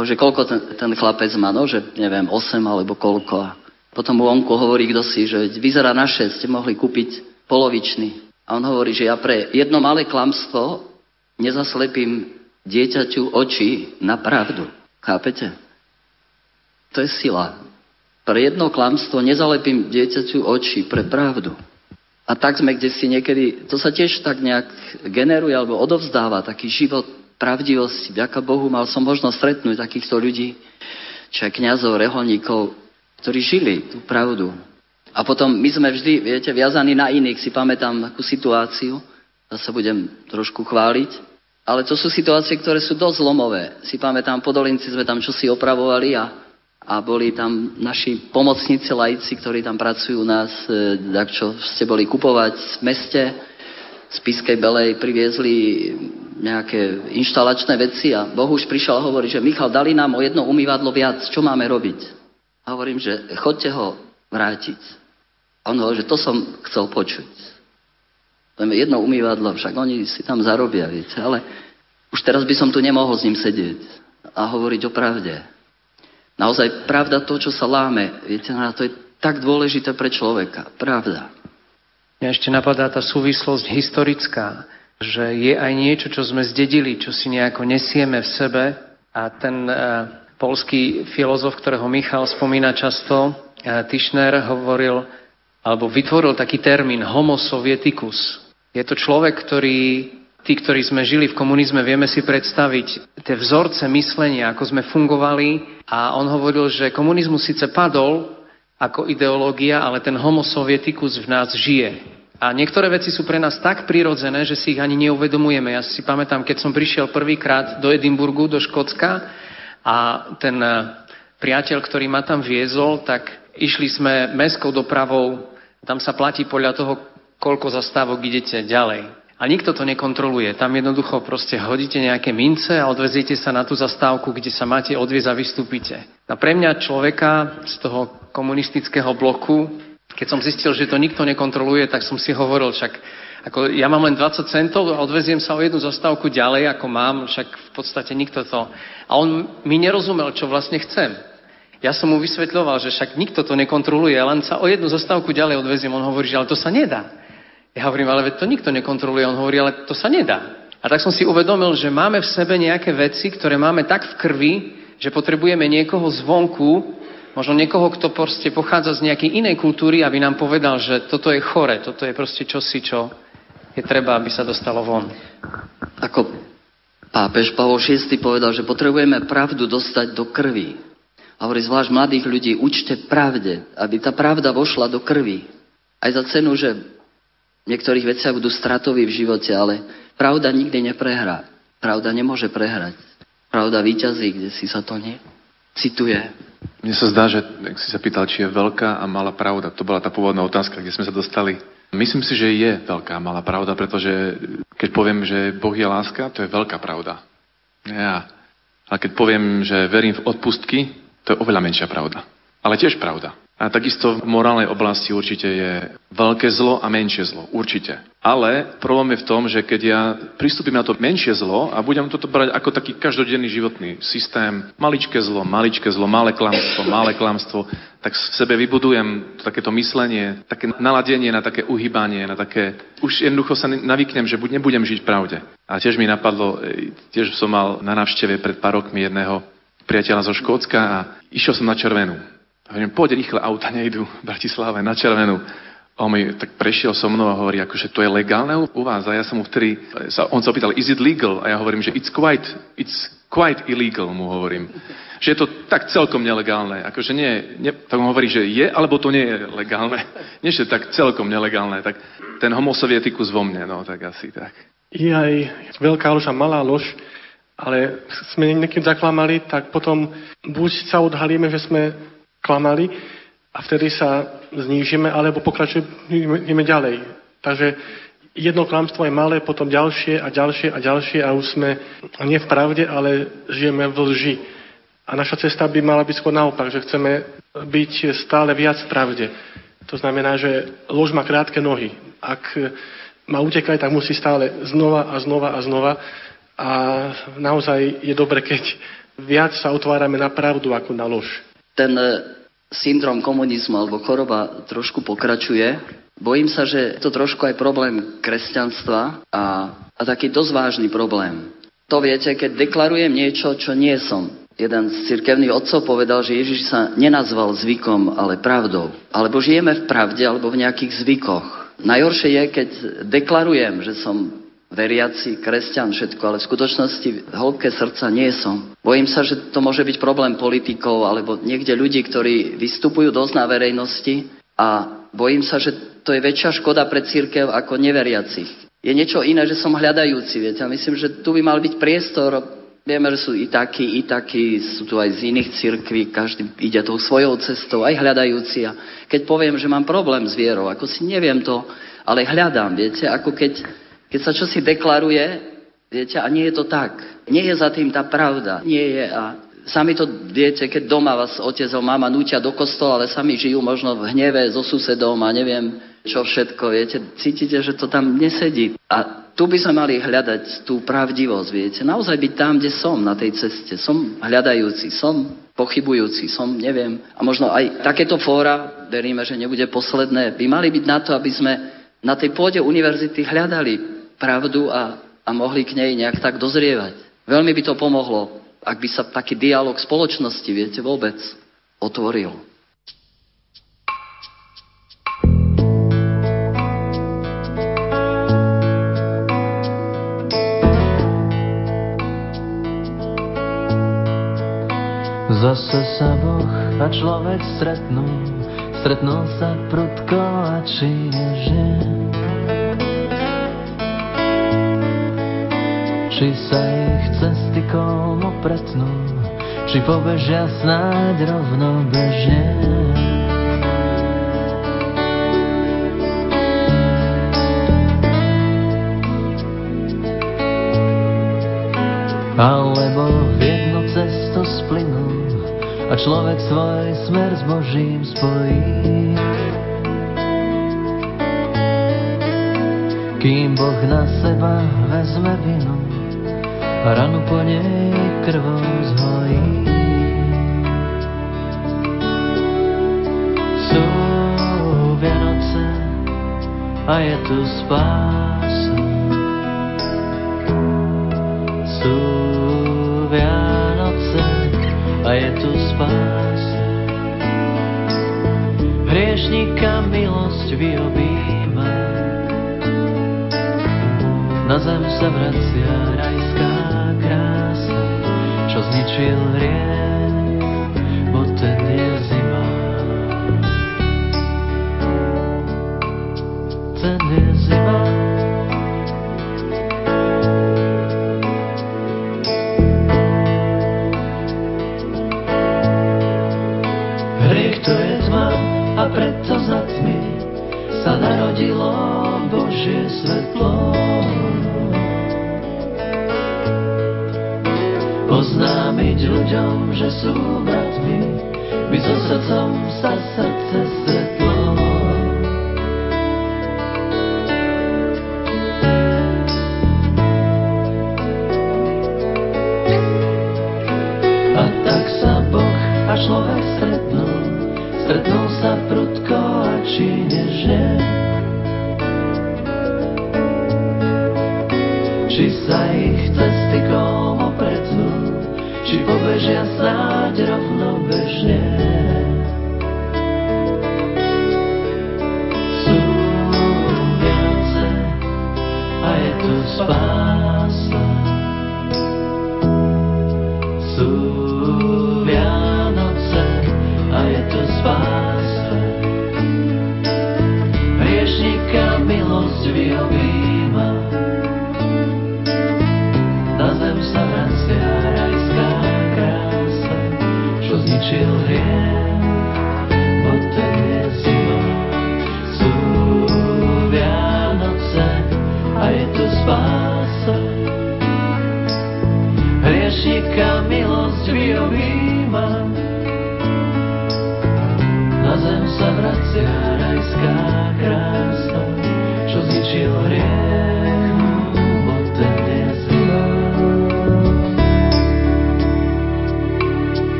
že koľko ten, ten chlapec má, no, že neviem, 8 alebo koľko. A potom mu onku hovorí kto si, že vyzerá na 6, ste mohli kúpiť polovičný. A on hovorí, že ja pre jedno malé klamstvo nezaslepím dieťaťu oči na pravdu. Chápete? To je sila. Pre jedno klamstvo nezalepím dieťaťu oči pre pravdu. A tak sme kde si niekedy, to sa tiež tak nejak generuje alebo odovzdáva, taký život pravdivosti. Vďaka Bohu mal som možnosť stretnúť takýchto ľudí, čo aj kniazov, reholníkov, ktorí žili tú pravdu. A potom my sme vždy, viete, viazaní na iných. Si pamätám takú situáciu, zase budem trošku chváliť. Ale to sú situácie, ktoré sú dosť zlomové. Si pamätám, po Dolinci sme tam čosi opravovali a, a boli tam naši pomocníci, laici, ktorí tam pracujú u nás, e, tak čo ste boli kupovať v meste, z Piskej Belej priviezli nejaké inštalačné veci a Boh už prišiel a hovorí, že Michal, dali nám o jedno umývadlo viac, čo máme robiť? A hovorím, že chodte ho vrátiť. A on hovorí, že to som chcel počuť. Len jedno umývadlo, však oni si tam zarobia, viete, ale už teraz by som tu nemohol s ním sedieť a hovoriť o pravde. Naozaj pravda to, čo sa láme, viete, to je tak dôležité pre človeka. Pravda. Mňa ešte napadá tá súvislosť historická, že je aj niečo, čo sme zdedili, čo si nejako nesieme v sebe a ten uh, polský filozof, ktorého Michal spomína často, uh, Tischner, hovoril, alebo vytvoril taký termín homo sovieticus, je to človek, ktorý, tí, ktorí sme žili v komunizme, vieme si predstaviť tie vzorce myslenia, ako sme fungovali a on hovoril, že komunizmus síce padol ako ideológia, ale ten homo sovieticus v nás žije. A niektoré veci sú pre nás tak prirodzené, že si ich ani neuvedomujeme. Ja si pamätám, keď som prišiel prvýkrát do Edimburgu, do Škótska a ten eh, priateľ, ktorý ma tam viezol, tak išli sme mestskou dopravou, tam sa platí podľa toho, koľko zastávok idete ďalej. A nikto to nekontroluje. Tam jednoducho proste hodíte nejaké mince a odveziete sa na tú zastávku, kde sa máte odviezť a vystúpite. A pre mňa človeka z toho komunistického bloku, keď som zistil, že to nikto nekontroluje, tak som si hovoril, však ako ja mám len 20 centov a odveziem sa o jednu zastávku ďalej, ako mám, však v podstate nikto to... A on mi nerozumel, čo vlastne chcem. Ja som mu vysvetľoval, že však nikto to nekontroluje, len sa o jednu zastávku ďalej odveziem. On hovorí, že ale to sa nedá. Ja hovorím, ale to nikto nekontroluje. On hovorí, ale to sa nedá. A tak som si uvedomil, že máme v sebe nejaké veci, ktoré máme tak v krvi, že potrebujeme niekoho zvonku, možno niekoho, kto proste pochádza z nejakej inej kultúry, aby nám povedal, že toto je chore, toto je proste čosi, čo je treba, aby sa dostalo von. Ako pápež Pavol VI povedal, že potrebujeme pravdu dostať do krvi. A hovorí zvlášť mladých ľudí, učte pravde, aby tá pravda vošla do krvi. Aj za cenu, že v niektorých veciach budú stratoví v živote, ale pravda nikdy neprehrá. Pravda nemôže prehrať. Pravda výťazí, kde si sa to nie cituje. Mne sa zdá, že ak si sa pýtal, či je veľká a malá pravda, to bola tá pôvodná otázka, kde sme sa dostali. Myslím si, že je veľká a malá pravda, pretože keď poviem, že Boh je láska, to je veľká pravda. Ja. Ale keď poviem, že verím v odpustky, to je oveľa menšia pravda. Ale tiež pravda. A takisto v morálnej oblasti určite je veľké zlo a menšie zlo. Určite. Ale problém je v tom, že keď ja pristúpim na to menšie zlo a budem toto brať ako taký každodenný životný systém, maličké zlo, maličké zlo, malé klamstvo, malé klamstvo, tak v sebe vybudujem takéto myslenie, také naladenie na také uhýbanie, na také... Už jednoducho sa navyknem, že buď nebudem žiť v pravde. A tiež mi napadlo, e, tiež som mal na návšteve pred pár rokmi jedného priateľa zo Škótska a išiel som na červenú. Hovorím, poď rýchle, auta nejdu v Bratislave na červenú. A on mi tak prešiel so mnou a hovorí, akože to je legálne u vás. A ja som mu vtedy, sa, on sa opýtal, is it legal? A ja hovorím, že it's quite, it's quite illegal, mu hovorím. Že je to tak celkom nelegálne. Akože nie, nie, tak on hovorí, že je, alebo to nie je legálne. [LAUGHS] Nie, že tak celkom nelegálne. Tak ten homosovietikus vo mne, no tak asi tak. Je aj veľká lož a malá lož, ale sme niekým zaklamali, tak potom buď sa odhalíme, že sme klamali a vtedy sa znížime, alebo pokračujeme ďalej. Takže jedno klamstvo je malé, potom ďalšie a ďalšie a ďalšie a už sme nie v pravde, ale žijeme v lži. A naša cesta by mala byť skôr naopak, že chceme byť stále viac v pravde. To znamená, že lož má krátke nohy. Ak má utekať, tak musí stále znova a znova a znova. A naozaj je dobre, keď viac sa otvárame na pravdu ako na lož ten e, syndrom komunizmu alebo choroba trošku pokračuje. Bojím sa, že je to trošku aj problém kresťanstva a, a taký dosť vážny problém. To viete, keď deklarujem niečo, čo nie som. Jeden z cirkevných otcov povedal, že Ježiš sa nenazval zvykom, ale pravdou. Alebo žijeme v pravde, alebo v nejakých zvykoch. Najhoršie je, keď deklarujem, že som veriaci, kresťan, všetko, ale v skutočnosti hĺbke srdca nie som. Bojím sa, že to môže byť problém politikov alebo niekde ľudí, ktorí vystupujú dosť na verejnosti a bojím sa, že to je väčšia škoda pre církev ako neveriacich. je niečo iné, že som hľadajúci, viete. A myslím, že tu by mal byť priestor Vieme, že sú i takí, i takí, sú tu aj z iných cirkví, každý ide tou svojou cestou, aj hľadajúci. A keď poviem, že mám problém s vierou, ako si neviem to, ale hľadám, viete, ako keď, keď sa čosi deklaruje, viete, a nie je to tak. Nie je za tým tá pravda, nie je a Sami to viete, keď doma vás otec a mama nútia do kostola, ale sami žijú možno v hneve so susedom a neviem čo všetko, viete. Cítite, že to tam nesedí. A tu by sme mali hľadať tú pravdivosť, viete. Naozaj byť tam, kde som na tej ceste. Som hľadajúci, som pochybujúci, som neviem. A možno aj takéto fóra, veríme, že nebude posledné, by mali byť na to, aby sme na tej pôde univerzity hľadali pravdu a, a mohli k nej nejak tak dozrievať. Veľmi by to pomohlo ak by sa taký dialog spoločnosti, viete, vôbec otvoril. Zase sa Boh a človek stretnú, stretnú sa prudko a činne Či sa ich cesty komu pretnú, či pobežia snáď rovno bežne. Alebo v jedno cesto splynú a človek svoj smer s Božím spojí. Kým Boh na seba vezme vinu, ranu po nej krvou zhojí. Sú Vianoce a je tu spása. Sú Vianoce a je tu spása. Hriešnika milosť vyobíma, na zem sa vracia rajská čo zničil hriech,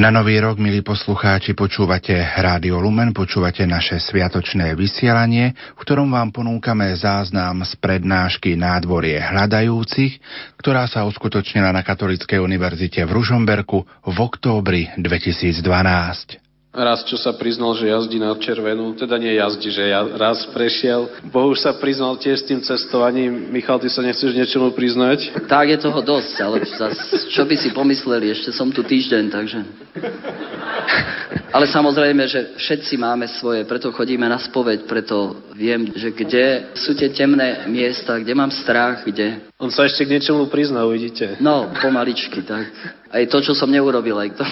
Na nový rok, milí poslucháči, počúvate Rádio Lumen, počúvate naše sviatočné vysielanie, v ktorom vám ponúkame záznam z prednášky Nádvorie hľadajúcich, ktorá sa uskutočnila na Katolíckej univerzite v Ružomberku v októbri 2012. raz, čo sa priznal, že jazdí na červenú, teda nie jazdí, že ja raz prešiel. Bohuž sa priznal tiež s tým cestovaním. Michal, ty sa nechceš niečomu priznať? Tak je toho dosť, ale čo by si pomysleli, ešte som tu týždeň, takže... Ale samozrejme, že všetci máme svoje, preto chodíme na spoveď, preto viem, že kde sú tie temné miesta, kde mám strach, kde... On sa ešte k niečomu prizná, uvidíte. No, pomaličky, tak. Aj to, čo som neurobil, aj to.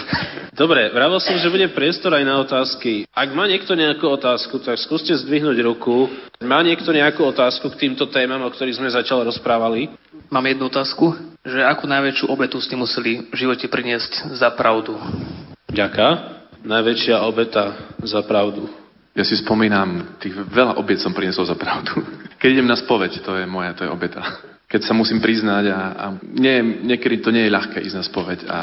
Dobre, vravel som, že bude priestor aj na otázky. Ak má niekto nejakú otázku, tak skúste zdvihnúť ruku. Má niekto nejakú otázku k týmto témam, o ktorých sme začali rozprávali? Mám jednu otázku, že akú najväčšiu obetu ste museli v živote priniesť za pravdu? Ďaká. Najväčšia obeta za pravdu. Ja si spomínam, tých veľa obiet som priniesol za pravdu. Keď idem na spoveď, to je moja, to je obeta. Keď sa musím priznať a, a nie, niekedy to nie je ľahké ísť na spoveď a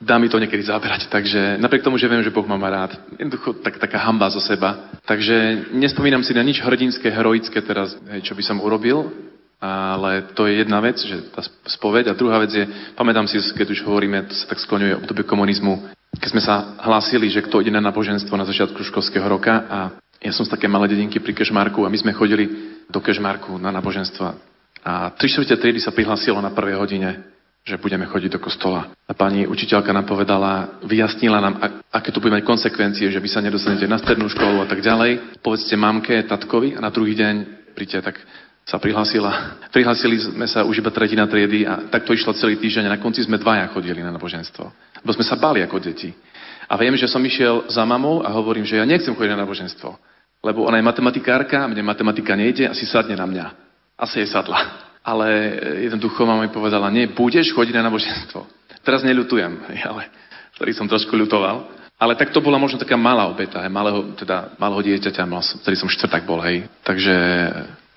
dá mi to niekedy zabrať. Takže napriek tomu, že viem, že Boh ma má rád, jednoducho tak, taká hamba zo seba. Takže nespomínam si na nič hrdinské, heroické teraz, čo by som urobil, ale to je jedna vec, že tá spoveď. A druhá vec je, pamätám si, keď už hovoríme, to sa tak skloňuje obdobie komunizmu, keď sme sa hlásili, že kto ide na náboženstvo na začiatku školského roka a ja som z také malé dedinky pri Kešmarku a my sme chodili do Kešmarku na náboženstva. A tri štvrte triedy sa prihlásilo na prvej hodine, že budeme chodiť do kostola. A pani učiteľka nám povedala, vyjasnila nám, aké to bude mať konsekvencie, že vy sa nedostanete na strednú školu a tak ďalej. Povedzte mamke, tatkovi a na druhý deň príďte tak sa prihlásila. Prihlásili sme sa už iba tretina triedy a tak to išlo celý týždeň a na konci sme dvaja chodili na náboženstvo. Lebo sme sa bali ako deti. A viem, že som išiel za mamou a hovorím, že ja nechcem chodiť na náboženstvo. Lebo ona je matematikárka, mne matematika nejde, asi sadne na mňa. Asi jej sadla. Ale jednoducho mama mi povedala, nie, budeš chodiť na náboženstvo. Teraz neľutujem, [LAUGHS] ale ktorý som trošku ľutoval. Ale tak to bola možno taká malá obeta, malého, teda malého dieťaťa, mal som, ktorý som štvrtak bol, hej. Takže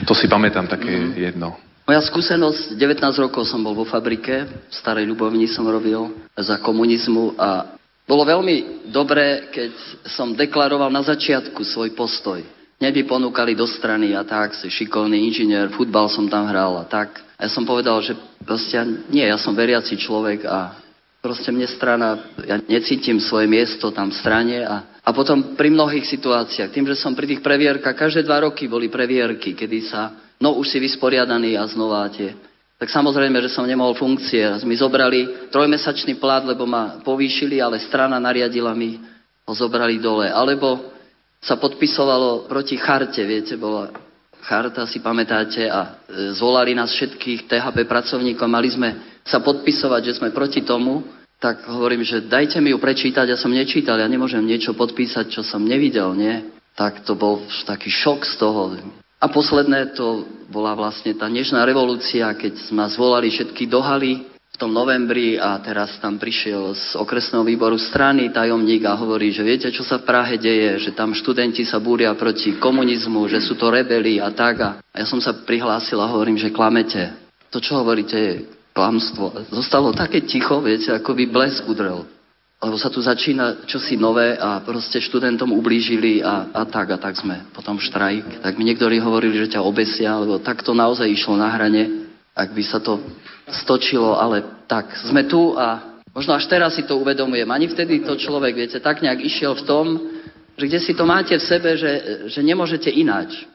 to si pamätám také mm. jedno. Moja skúsenosť, 19 rokov som bol vo fabrike, v Starej Ľubovni som robil za komunizmu a bolo veľmi dobré, keď som deklaroval na začiatku svoj postoj. Mne by ponúkali do strany a tak, si šikovný inžinier, futbal som tam hral a tak. A ja som povedal, že proste nie, ja som veriaci človek a Proste mne strana, ja necítim svoje miesto tam v strane a, a potom pri mnohých situáciách, tým, že som pri tých previerkach, každé dva roky boli previerky, kedy sa, no už si vysporiadaný a znova tie. Tak samozrejme, že som nemohol funkcie. Mi zobrali trojmesačný plat, lebo ma povýšili, ale strana nariadila mi, ho zobrali dole. Alebo sa podpisovalo proti charte, viete, bola charta, si pamätáte, a e, zvolali nás všetkých THP pracovníkov, mali sme sa podpisovať, že sme proti tomu, tak hovorím, že dajte mi ju prečítať, ja som nečítal, ja nemôžem niečo podpísať, čo som nevidel, nie? Tak to bol taký šok z toho. A posledné to bola vlastne tá nežná revolúcia, keď ma zvolali všetky do haly tom novembri a teraz tam prišiel z okresného výboru strany tajomník a hovorí, že viete, čo sa v Prahe deje, že tam študenti sa búria proti komunizmu, že sú to rebeli a tak. A ja som sa prihlásil a hovorím, že klamete. To, čo hovoríte, je klamstvo. Zostalo také ticho, viete, ako by blesk udrel. Lebo sa tu začína čosi nové a proste študentom ublížili a, a tak a tak sme. Potom štrajk. Tak mi niektorí hovorili, že ťa obesia, lebo tak to naozaj išlo na hrane, ak by sa to stočilo, ale tak, sme tu a možno až teraz si to uvedomujem. Ani vtedy to človek, viete, tak nejak išiel v tom, že kde si to máte v sebe, že, že nemôžete ináč.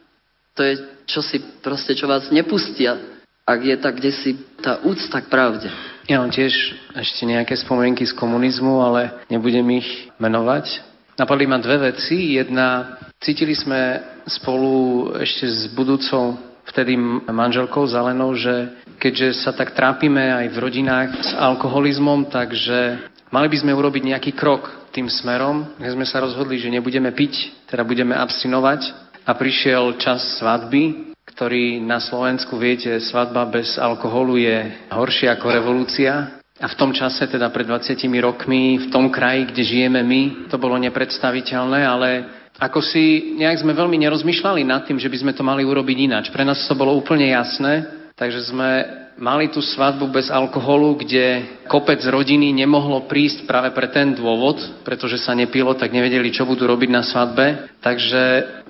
To je čosi proste, čo vás nepustia ak je tak kde si tá úcta k pravde. Ja mám tiež ešte nejaké spomienky z komunizmu, ale nebudem ich menovať. Napadli ma dve veci. Jedna, cítili sme spolu ešte s budúcou vtedy manželkou Zelenou, že keďže sa tak trápime aj v rodinách s alkoholizmom, takže mali by sme urobiť nejaký krok tým smerom. My sme sa rozhodli, že nebudeme piť, teda budeme abstinovať a prišiel čas svadby ktorý na Slovensku, viete, svadba bez alkoholu je horšia ako revolúcia. A v tom čase, teda pred 20 rokmi, v tom kraji, kde žijeme my, to bolo nepredstaviteľné, ale ako si nejak sme veľmi nerozmýšľali nad tým, že by sme to mali urobiť ináč. Pre nás to bolo úplne jasné, takže sme mali tú svadbu bez alkoholu, kde kopec rodiny nemohlo prísť práve pre ten dôvod, pretože sa nepilo, tak nevedeli, čo budú robiť na svadbe. Takže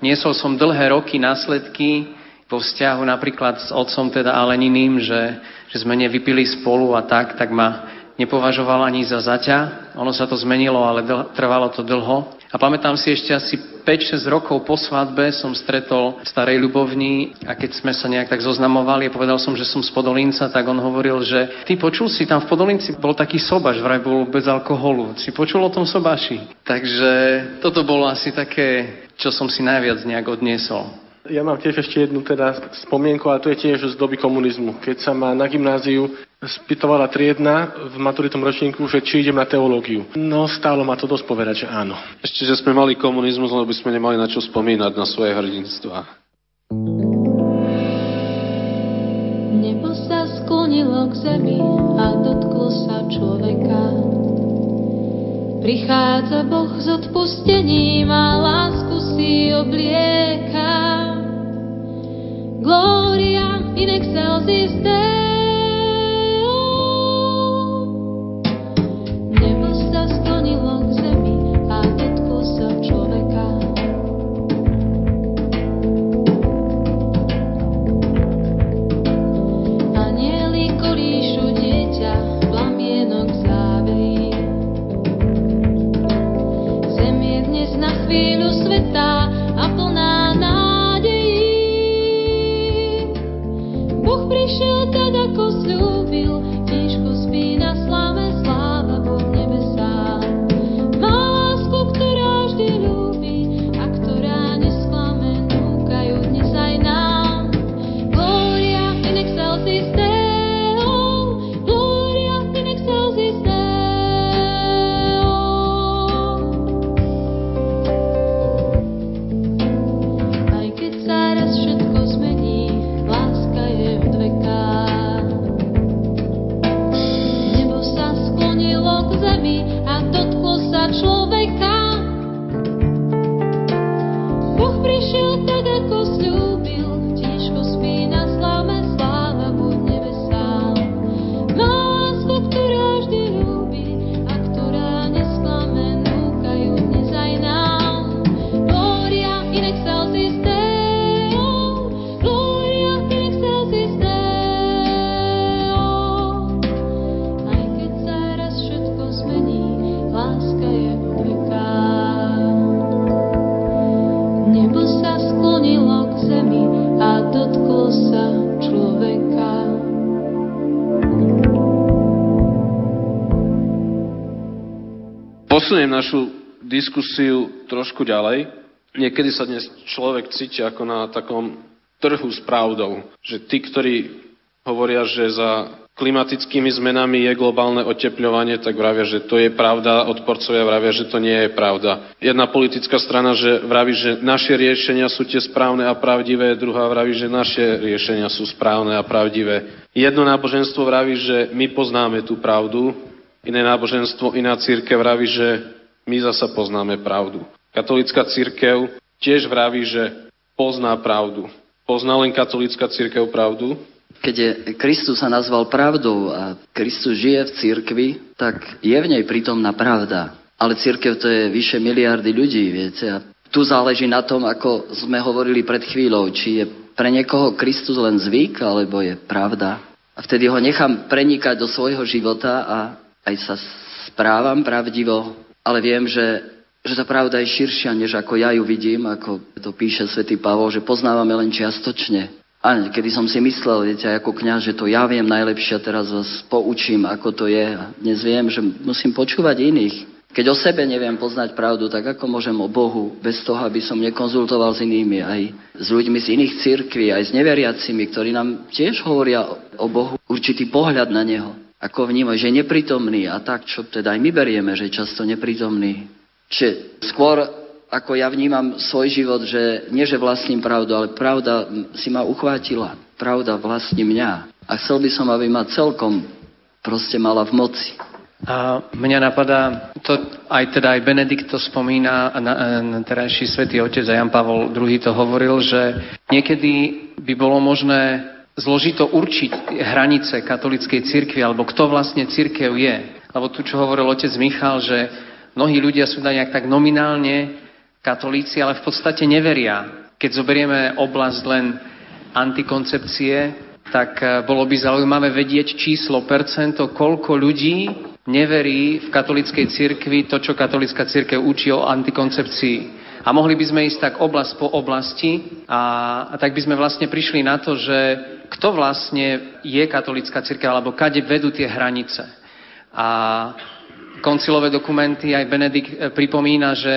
niesol som dlhé roky následky vo vzťahu napríklad s otcom teda Aleniným, že, že sme nevypili spolu a tak, tak ma nepovažoval ani za zaťa. Ono sa to zmenilo, ale dl- trvalo to dlho. A pamätám si ešte asi 5-6 rokov po svadbe som stretol Starej Ľubovni a keď sme sa nejak tak zoznamovali a povedal som, že som z Podolinca, tak on hovoril, že ty počul si, tam v Podolinci bol taký sobaš, vraj bol bez alkoholu. Si počul o tom sobaši? Takže toto bolo asi také, čo som si najviac nejak odniesol. Ja mám tiež ešte jednu teda spomienku, ale to je tiež z doby komunizmu. Keď sa ma na gymnáziu spýtovala triedna v maturitom ročníku, že či idem na teológiu. No stálo ma to dosť povedať, že áno. Ešte, že sme mali komunizmus, lebo by sme nemali na čo spomínať na svoje hrdinstva. Nebo sa sklonilo k zemi a dotklo sa človeka. Prichádza Boh s odpustením a lásku si oblieka. Gloria in excelsis Deo. Posuniem našu diskusiu trošku ďalej. Niekedy sa dnes človek cíti ako na takom trhu s pravdou. Že tí, ktorí hovoria, že za klimatickými zmenami je globálne otepľovanie, tak vravia, že to je pravda, odporcovia vravia, že to nie je pravda. Jedna politická strana že vraví, že naše riešenia sú tie správne a pravdivé, druhá vraví, že naše riešenia sú správne a pravdivé. Jedno náboženstvo vraví, že my poznáme tú pravdu, Iné náboženstvo, iná církev vraví, že my zasa poznáme pravdu. Katolická církev tiež vraví, že pozná pravdu. Pozná len katolická církev pravdu? Keď je, Kristus sa nazval pravdou a Kristus žije v církvi, tak je v nej prítomná pravda. Ale církev to je vyše miliardy ľudí, viete. A tu záleží na tom, ako sme hovorili pred chvíľou, či je pre niekoho Kristus len zvyk, alebo je pravda. A vtedy ho nechám prenikať do svojho života a aj sa správam pravdivo, ale viem, že, že tá pravda je širšia, než ako ja ju vidím, ako to píše svätý Pavol, že poznávame len čiastočne. A kedy som si myslel, viete, ako kňaz, že to ja viem najlepšie a teraz vás poučím, ako to je. A dnes viem, že musím počúvať iných. Keď o sebe neviem poznať pravdu, tak ako môžem o Bohu, bez toho, aby som nekonzultoval s inými, aj s ľuďmi z iných církví, aj s neveriacimi, ktorí nám tiež hovoria o Bohu určitý pohľad na Neho ako vníma, že je neprítomný a tak, čo teda aj my berieme, že je často neprítomný. Čiže skôr ako ja vnímam svoj život, že nie, že vlastním pravdu, ale pravda si ma uchvátila. Pravda vlastní mňa. A chcel by som, aby ma celkom proste mala v moci. A mňa napadá, to aj teda aj Benedikt to spomína, na, na terajší svätý Otec a Jan Pavol II to hovoril, že niekedy by bolo možné zložito určiť hranice katolíckej cirkvi, alebo kto vlastne cirkev je. Lebo tu, čo hovoril otec Michal, že mnohí ľudia sú nejak tak nominálne katolíci, ale v podstate neveria. Keď zoberieme oblasť len antikoncepcie, tak eh, bolo by zaujímavé vedieť číslo, percento, koľko ľudí neverí v katolíckej cirkvi to, čo katolická cirkev učí o antikoncepcii. A mohli by sme ísť tak oblasť po oblasti a, a tak by sme vlastne prišli na to, že kto vlastne je katolická cirkev alebo kade vedú tie hranice. A koncilové dokumenty aj Benedikt eh, pripomína, že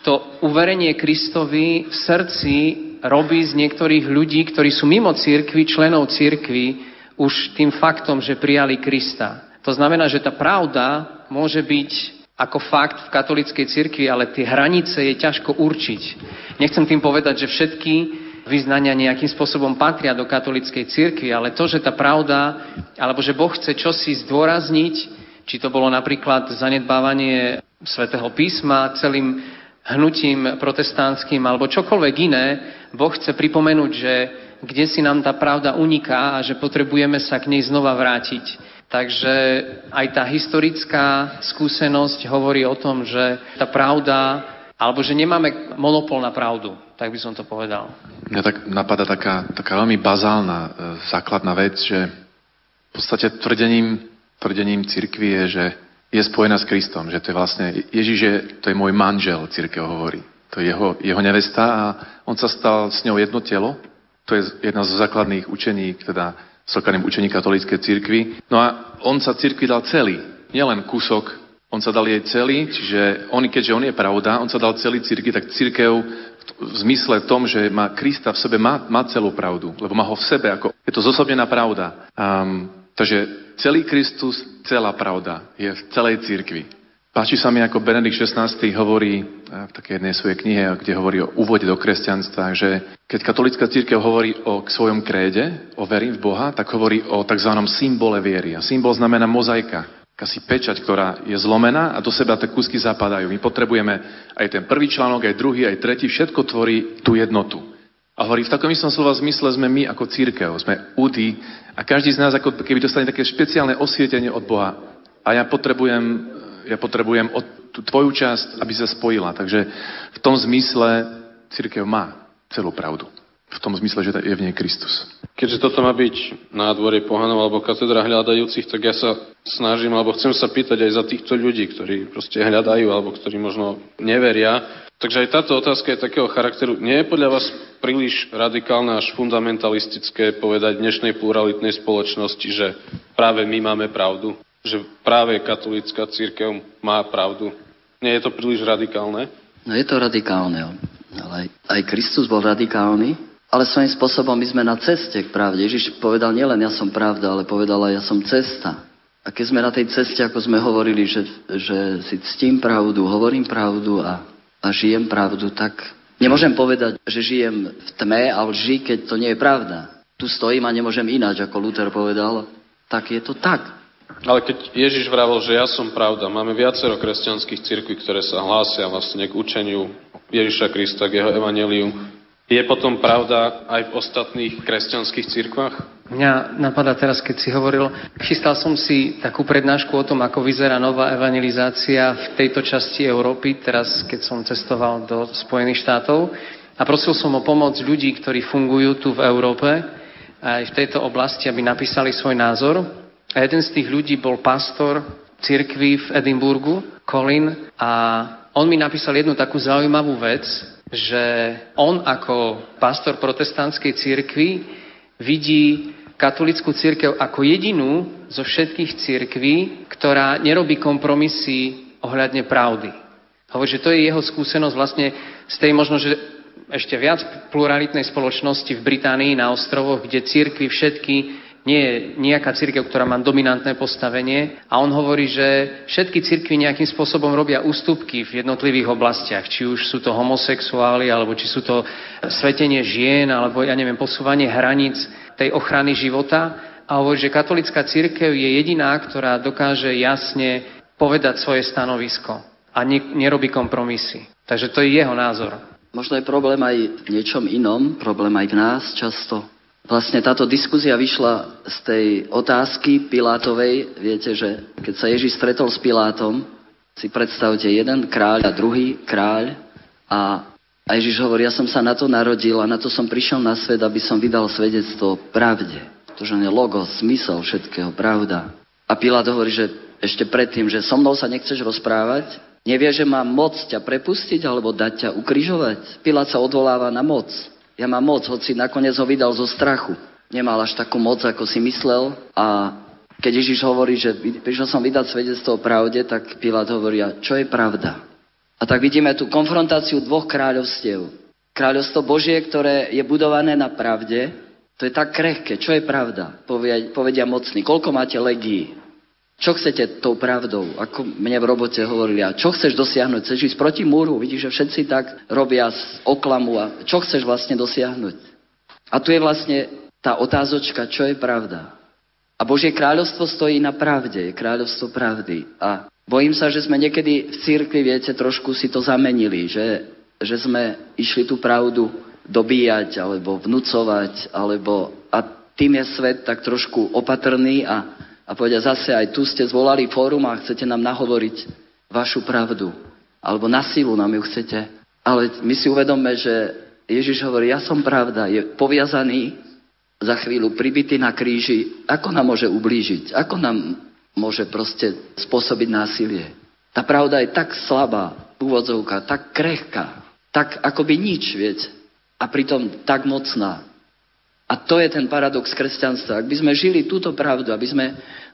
to uverenie Kristovi v srdci robí z niektorých ľudí, ktorí sú mimo církvy, členov církvy, už tým faktom, že prijali Krista. To znamená, že tá pravda môže byť ako fakt v katolíckej cirkvi, ale tie hranice je ťažko určiť. Nechcem tým povedať, že všetky vyznania nejakým spôsobom patria do katolíckej cirkvi, ale to, že tá pravda, alebo že Boh chce čosi zdôrazniť, či to bolo napríklad zanedbávanie svätého písma celým hnutím protestantským alebo čokoľvek iné, Boh chce pripomenúť, že kde si nám tá pravda uniká a že potrebujeme sa k nej znova vrátiť. Takže aj tá historická skúsenosť hovorí o tom, že tá pravda, alebo že nemáme monopol na pravdu, tak by som to povedal. Mňa tak napadá taká, taká veľmi bazálna, e, základná vec, že v podstate tvrdením, tvrdením cirkvi je, že je spojená s Kristom, že to je vlastne, Ježiš je, to je môj manžel, církev hovorí. To je jeho, jeho nevesta a on sa stal s ňou jedno telo. To je jedna zo základných učení, teda základným učení katolíckej cirkvi. No a on sa cirkvi dal celý, nielen kúsok, on sa dal jej celý, čiže on, keďže on je pravda, on sa dal celý cirkvi, tak církev v zmysle tom, že má Krista v sebe, má, má celú pravdu, lebo má ho v sebe, ako je to zosobnená pravda. Um, takže celý Kristus, celá pravda je v celej církvi. Páči sa mi, ako Benedikt XVI hovorí eh, v takej jednej svojej knihe, kde hovorí o úvode do kresťanstva, že keď katolická církev hovorí o svojom kréde, o verím v Boha, tak hovorí o tzv. symbole viery. A symbol znamená mozaika, akási pečať, ktorá je zlomená a do seba tie kúsky zapadajú. My potrebujeme aj ten prvý článok, aj druhý, aj tretí, všetko tvorí tú jednotu. A hovorí, v takom istom slova zmysle sme my ako církev, sme údy a každý z nás ako keby dostane také špeciálne osvietenie od Boha. A ja potrebujem, ja potrebujem od tú tvoju časť, aby sa spojila. Takže v tom zmysle církev má celú pravdu. V tom zmysle, že je v nej Kristus. Keďže toto má byť nádvorie pohanov alebo katedra hľadajúcich, tak ja sa snažím, alebo chcem sa pýtať aj za týchto ľudí, ktorí proste hľadajú, alebo ktorí možno neveria, Takže aj táto otázka je takého charakteru. Nie je podľa vás príliš radikálne až fundamentalistické povedať dnešnej pluralitnej spoločnosti, že práve my máme pravdu? Že práve katolícka církev má pravdu? Nie je to príliš radikálne? No je to radikálne, ale aj Kristus bol radikálny, ale svojím spôsobom my sme na ceste k pravde. Ježiš povedal nielen ja som pravda, ale povedal aj ja som cesta. A keď sme na tej ceste, ako sme hovorili, že, že si ctím pravdu, hovorím pravdu a a žijem pravdu, tak nemôžem povedať, že žijem v tme a lži, keď to nie je pravda. Tu stojím a nemôžem ináč, ako Luther povedal, tak je to tak. Ale keď Ježiš vravel, že ja som pravda, máme viacero kresťanských cirkví, ktoré sa hlásia vlastne k učeniu Ježiša Krista, k jeho evaneliu. Je potom pravda aj v ostatných kresťanských cirkvách? Mňa napadá teraz, keď si hovoril, chystal som si takú prednášku o tom, ako vyzerá nová evangelizácia v tejto časti Európy, teraz keď som cestoval do Spojených štátov a prosil som o pomoc ľudí, ktorí fungujú tu v Európe, aj v tejto oblasti, aby napísali svoj názor. A jeden z tých ľudí bol pastor cirkvi v Edimburgu, Colin, a on mi napísal jednu takú zaujímavú vec, že on ako pastor protestantskej cirkvi vidí katolickú církev ako jedinú zo všetkých církví, ktorá nerobí kompromisy ohľadne pravdy. Hovorí, že to je jeho skúsenosť vlastne z tej možno, že ešte viac pluralitnej spoločnosti v Británii na ostrovoch, kde církvy všetky nie je nejaká církev, ktorá má dominantné postavenie a on hovorí, že všetky církvy nejakým spôsobom robia ústupky v jednotlivých oblastiach, či už sú to homosexuáli, alebo či sú to svetenie žien, alebo ja neviem, posúvanie hraníc tej ochrany života a hovorí, že katolická církev je jediná, ktorá dokáže jasne povedať svoje stanovisko a nerobí kompromisy. Takže to je jeho názor. Možno je problém aj v niečom inom, problém aj v nás často. Vlastne táto diskuzia vyšla z tej otázky Pilátovej. Viete, že keď sa Ježiš stretol s Pilátom, si predstavte jeden kráľ a druhý kráľ a, a Ježiš hovorí, ja som sa na to narodil a na to som prišiel na svet, aby som vydal svedectvo pravde. To, že je logos, smysel všetkého, pravda. A Pilát hovorí, že ešte predtým, že so mnou sa nechceš rozprávať, nevie, že mám moc ťa prepustiť alebo dať ťa ukrižovať. Pilát sa odvoláva na moc. Ja mám moc, hoci nakoniec ho vydal zo strachu. Nemal až takú moc, ako si myslel a keď Ježiš hovorí, že prišiel som vydať svedectvo o pravde, tak Pilát hovorí, a čo je pravda? A tak vidíme tú konfrontáciu dvoch kráľovstiev. Kráľovstvo Božie, ktoré je budované na pravde, to je tak krehké. Čo je pravda? Povedia, povedia mocní. Koľko máte legií? Čo chcete tou pravdou? Ako mne v robote hovorili, a čo chceš dosiahnuť? Chceš ísť proti múru? Vidíš, že všetci tak robia z oklamu. A čo chceš vlastne dosiahnuť? A tu je vlastne tá otázočka, čo je pravda. A Božie kráľovstvo stojí na pravde, je kráľovstvo pravdy. A bojím sa, že sme niekedy v církvi, viete, trošku si to zamenili, že, že sme išli tú pravdu dobíjať, alebo vnúcovať, alebo... A tým je svet tak trošku opatrný a a povedia zase, aj tu ste zvolali fórum a chcete nám nahovoriť vašu pravdu. Alebo na silu nám ju chcete. Ale my si uvedome, že Ježiš hovorí, ja som pravda, je poviazaný, za chvíľu pribitý na kríži, ako nám môže ublížiť? Ako nám môže proste spôsobiť násilie? Tá pravda je tak slabá, úvodzovka, tak krehká, tak akoby nič, viete. A pritom tak mocná. A to je ten paradox kresťanstva. Ak by sme žili túto pravdu, aby sme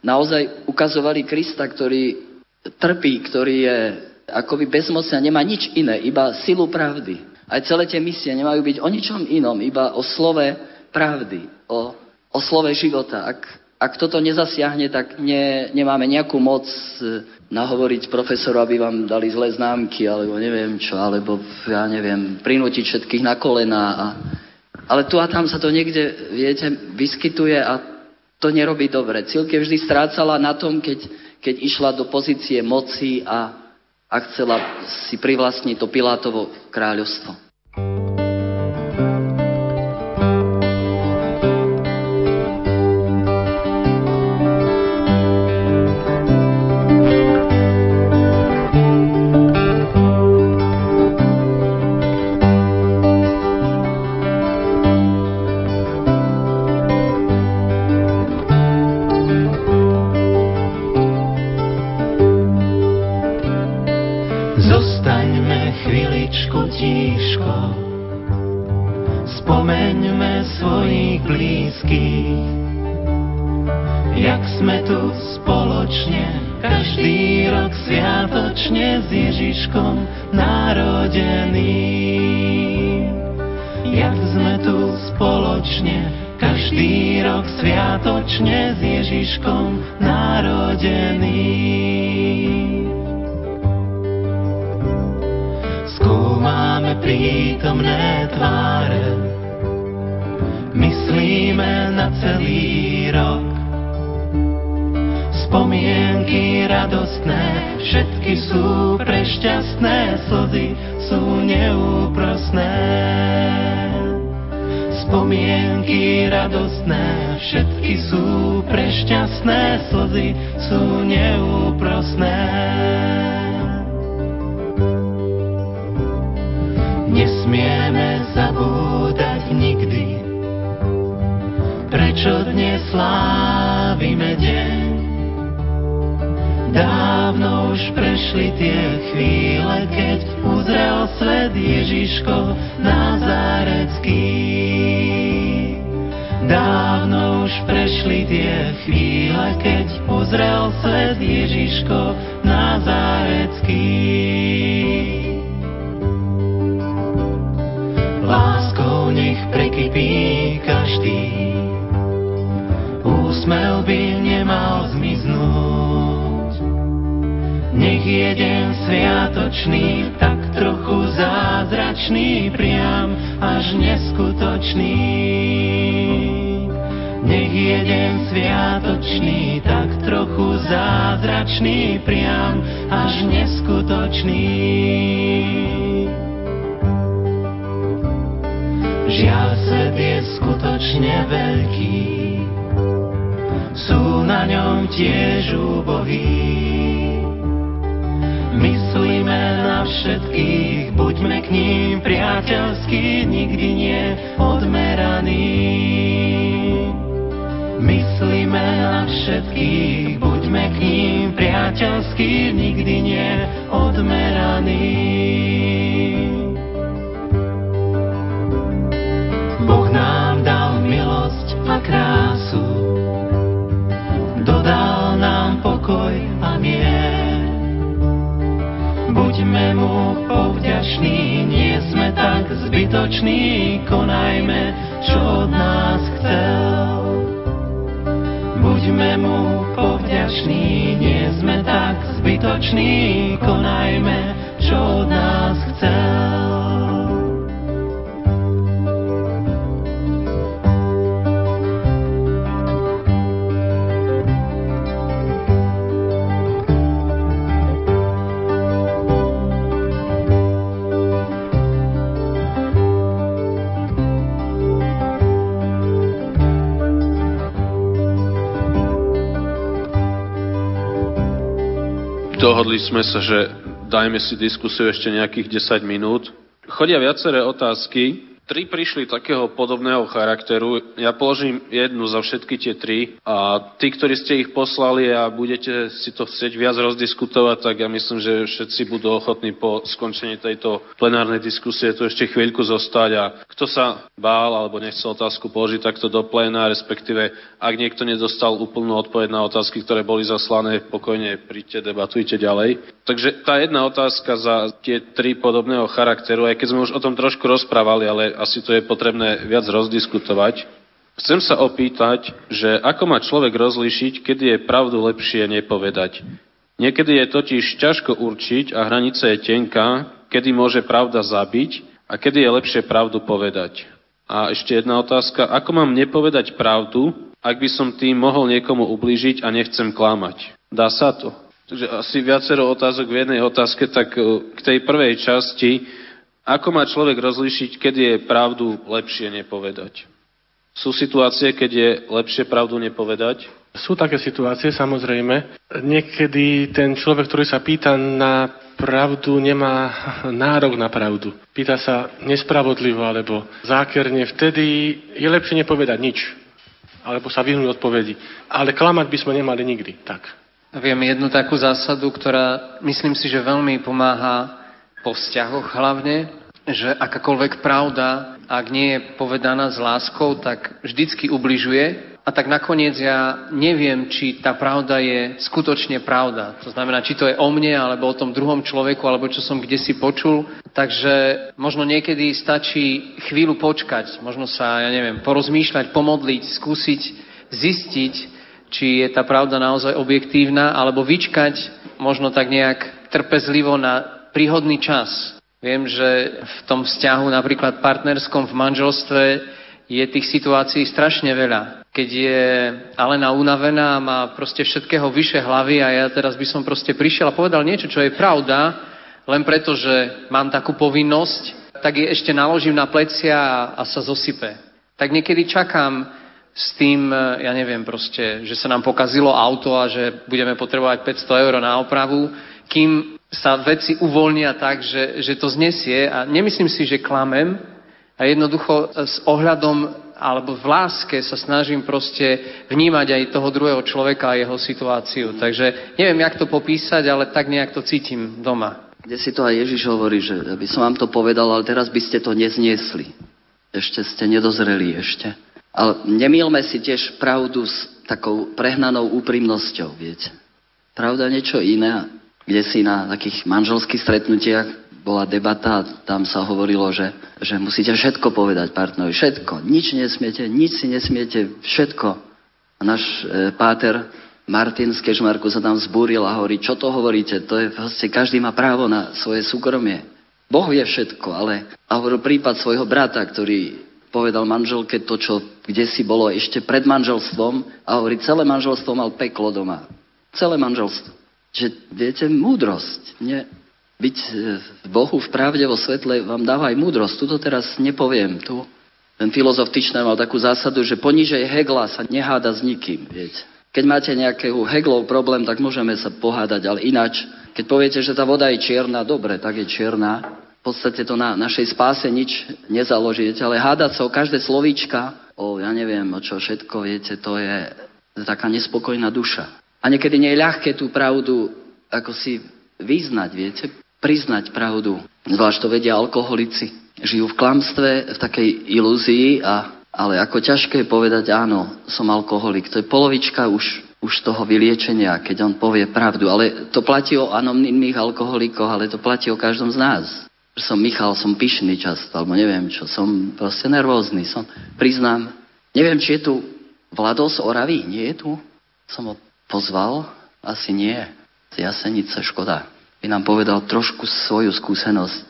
naozaj ukazovali Krista, ktorý trpí, ktorý je akoby bezmocný a nemá nič iné, iba silu pravdy. Aj celé tie misie nemajú byť o ničom inom, iba o slove pravdy, o, o slove života. Ak, ak toto nezasiahne, tak ne, nemáme nejakú moc e, nahovoriť profesoru, aby vám dali zlé známky, alebo neviem čo, alebo ja neviem, prinútiť všetkých na kolena a ale tu a tam sa to niekde, viete, vyskytuje a to nerobí dobre. Církev vždy strácala na tom, keď, keď išla do pozície moci a, a chcela si privlastniť to Pilátovo kráľovstvo. prečo dnes slávime deň. Dávno už prešli tie chvíle, keď uzrel svet Ježiško Nazarecký. Dávno už prešli tie chvíle, keď uzrel svet Ježiško Nazarecký. Láskou nech prekypí každý Chmel by nemal zmiznúť. Nech je deň sviatočný, tak trochu zázračný, priam až neskutočný. Nech je deň sviatočný, tak trochu zázračný, priam až neskutočný. Žiaľ, svet je skutočne veľký, sú na ňom tiež úbohí. Myslíme na všetkých, buďme k ním priateľskí, nikdy nie odmeraní. Myslíme na všetkých, buďme k ním priateľskí, nikdy nie odmeraní. Buďme mu povďační, nie sme tak zbytoční, konajme, čo od nás chcel. Buďme mu povďační, nie sme tak zbytoční, konajme, čo od nás chcel. Dohodli sme sa, že dajme si diskusiu ešte nejakých 10 minút. Chodia viaceré otázky, Tri prišli takého podobného charakteru. Ja položím jednu za všetky tie tri a tí, ktorí ste ich poslali a budete si to chcieť viac rozdiskutovať, tak ja myslím, že všetci budú ochotní po skončení tejto plenárnej diskusie tu ešte chvíľku zostať a kto sa bál alebo nechcel otázku položiť takto do pléna, respektíve ak niekto nedostal úplnú odpoveď na otázky, ktoré boli zaslané, pokojne príďte, debatujte ďalej. Takže tá jedna otázka za tie tri podobného charakteru, aj keď sme už o tom trošku rozprávali, ale asi to je potrebné viac rozdiskutovať. Chcem sa opýtať, že ako má človek rozlíšiť, kedy je pravdu lepšie nepovedať. Niekedy je totiž ťažko určiť a hranica je tenká, kedy môže pravda zabiť a kedy je lepšie pravdu povedať. A ešte jedna otázka, ako mám nepovedať pravdu, ak by som tým mohol niekomu ublížiť a nechcem klamať? Dá sa to? Takže asi viacero otázok v jednej otázke, tak e, k tej prvej časti, ako má človek rozlišiť, kedy je pravdu lepšie nepovedať? Sú situácie, keď je lepšie pravdu nepovedať? Sú také situácie, samozrejme. Niekedy ten človek, ktorý sa pýta na pravdu, nemá nárok na pravdu. Pýta sa nespravodlivo alebo zákerne. Vtedy je lepšie nepovedať nič. Alebo sa vyhnúť odpovedi. Ale klamať by sme nemali nikdy. Tak. Viem jednu takú zásadu, ktorá myslím si, že veľmi pomáha po vzťahoch hlavne, že akákoľvek pravda, ak nie je povedaná s láskou, tak vždycky ubližuje. A tak nakoniec ja neviem, či tá pravda je skutočne pravda. To znamená, či to je o mne, alebo o tom druhom človeku, alebo čo som kde si počul. Takže možno niekedy stačí chvíľu počkať, možno sa, ja neviem, porozmýšľať, pomodliť, skúsiť zistiť, či je tá pravda naozaj objektívna, alebo vyčkať možno tak nejak trpezlivo na príhodný čas. Viem, že v tom vzťahu napríklad partnerskom v manželstve je tých situácií strašne veľa. Keď je Alena unavená má proste všetkého vyše hlavy a ja teraz by som proste prišiel a povedal niečo, čo je pravda, len preto, že mám takú povinnosť, tak je ešte naložím na plecia a, a sa zosype. Tak niekedy čakám s tým, e, ja neviem proste, že sa nám pokazilo auto a že budeme potrebovať 500 eur na opravu, kým sa veci uvoľnia tak, že, že to znesie a nemyslím si, že klamem a jednoducho s ohľadom alebo v láske sa snažím proste vnímať aj toho druhého človeka a jeho situáciu. Takže neviem, jak to popísať, ale tak nejak to cítim doma. Kde si to aj Ježiš hovorí, že by som vám to povedal, ale teraz by ste to nezniesli. Ešte ste nedozreli ešte. Ale nemýlme si tiež pravdu s takou prehnanou úprimnosťou, viete. Pravda niečo iné. Kde si na takých manželských stretnutiach bola debata a tam sa hovorilo, že, že musíte všetko povedať partnerovi. Všetko. Nič nesmiete, nič si nesmiete, všetko. A náš e, páter Martin z Kešmarku sa tam zbúril a hovorí, čo to hovoríte? To je vlastne, každý má právo na svoje súkromie. Boh vie všetko, ale a hovoril prípad svojho brata, ktorý povedal manželke to, čo kde si bolo ešte pred manželstvom a hovorí, celé manželstvo mal peklo doma. Celé manželstvo. Že viete, múdrosť. Nie, byť e, v Bohu v pravde vo svetle vám dáva aj múdrosť. Tuto teraz nepoviem. Tu ten filozof Tičner mal takú zásadu, že ponižej Hegla sa neháda s nikým. Viete. Keď máte nejaký Heglov problém, tak môžeme sa pohádať, ale ináč, keď poviete, že tá voda je čierna, dobre, tak je čierna, v podstate to na našej spáse nič nezaložíte, ale hádať sa o každé slovíčka, o ja neviem, o čo všetko, viete, to je taká nespokojná duša. A niekedy nie je ľahké tú pravdu ako si vyznať, viete, priznať pravdu. Zvlášť to vedia alkoholici. Žijú v klamstve, v takej ilúzii, a, ale ako ťažké je povedať áno, som alkoholik. To je polovička už, už toho vyliečenia, keď on povie pravdu. Ale to platí o anonimných alkoholikoch, ale to platí o každom z nás. Som Michal, som pyšný často, alebo neviem čo, som proste nervózny. Som, priznám, neviem, či je tu Vlados Oravy, nie je tu? Som ho pozval? Asi nie. Z Jasenice, škoda by nám povedal trošku svoju skúsenosť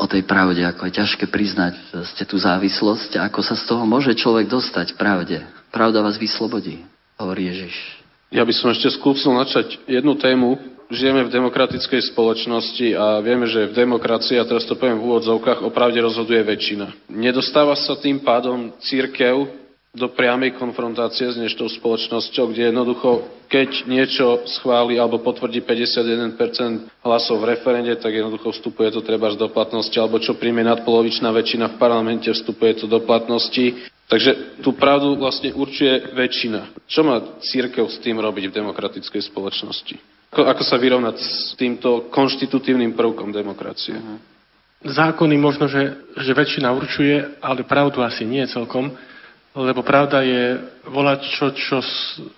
o tej pravde, ako je ťažké priznať ste tú závislosť ako sa z toho môže človek dostať pravde. Pravda vás vyslobodí, hovorí Ježiš. Ja by som ešte skúsil načať jednu tému. Žijeme v demokratickej spoločnosti a vieme, že v demokracii, a teraz to poviem v úvodzovkách, o rozhoduje väčšina. Nedostáva sa tým pádom církev do priamej konfrontácie s dnešnou spoločnosťou, kde jednoducho, keď niečo schváli alebo potvrdí 51% hlasov v referende, tak jednoducho vstupuje to treba do platnosti, alebo čo príjme nadpolovičná väčšina v parlamente, vstupuje to do platnosti. Takže tú pravdu vlastne určuje väčšina. Čo má církev s tým robiť v demokratickej spoločnosti? Ako, ako sa vyrovnať s týmto konštitutívnym prvkom demokracie? Zákony možno, že, že väčšina určuje, ale pravdu asi nie celkom lebo pravda je volať čo, čo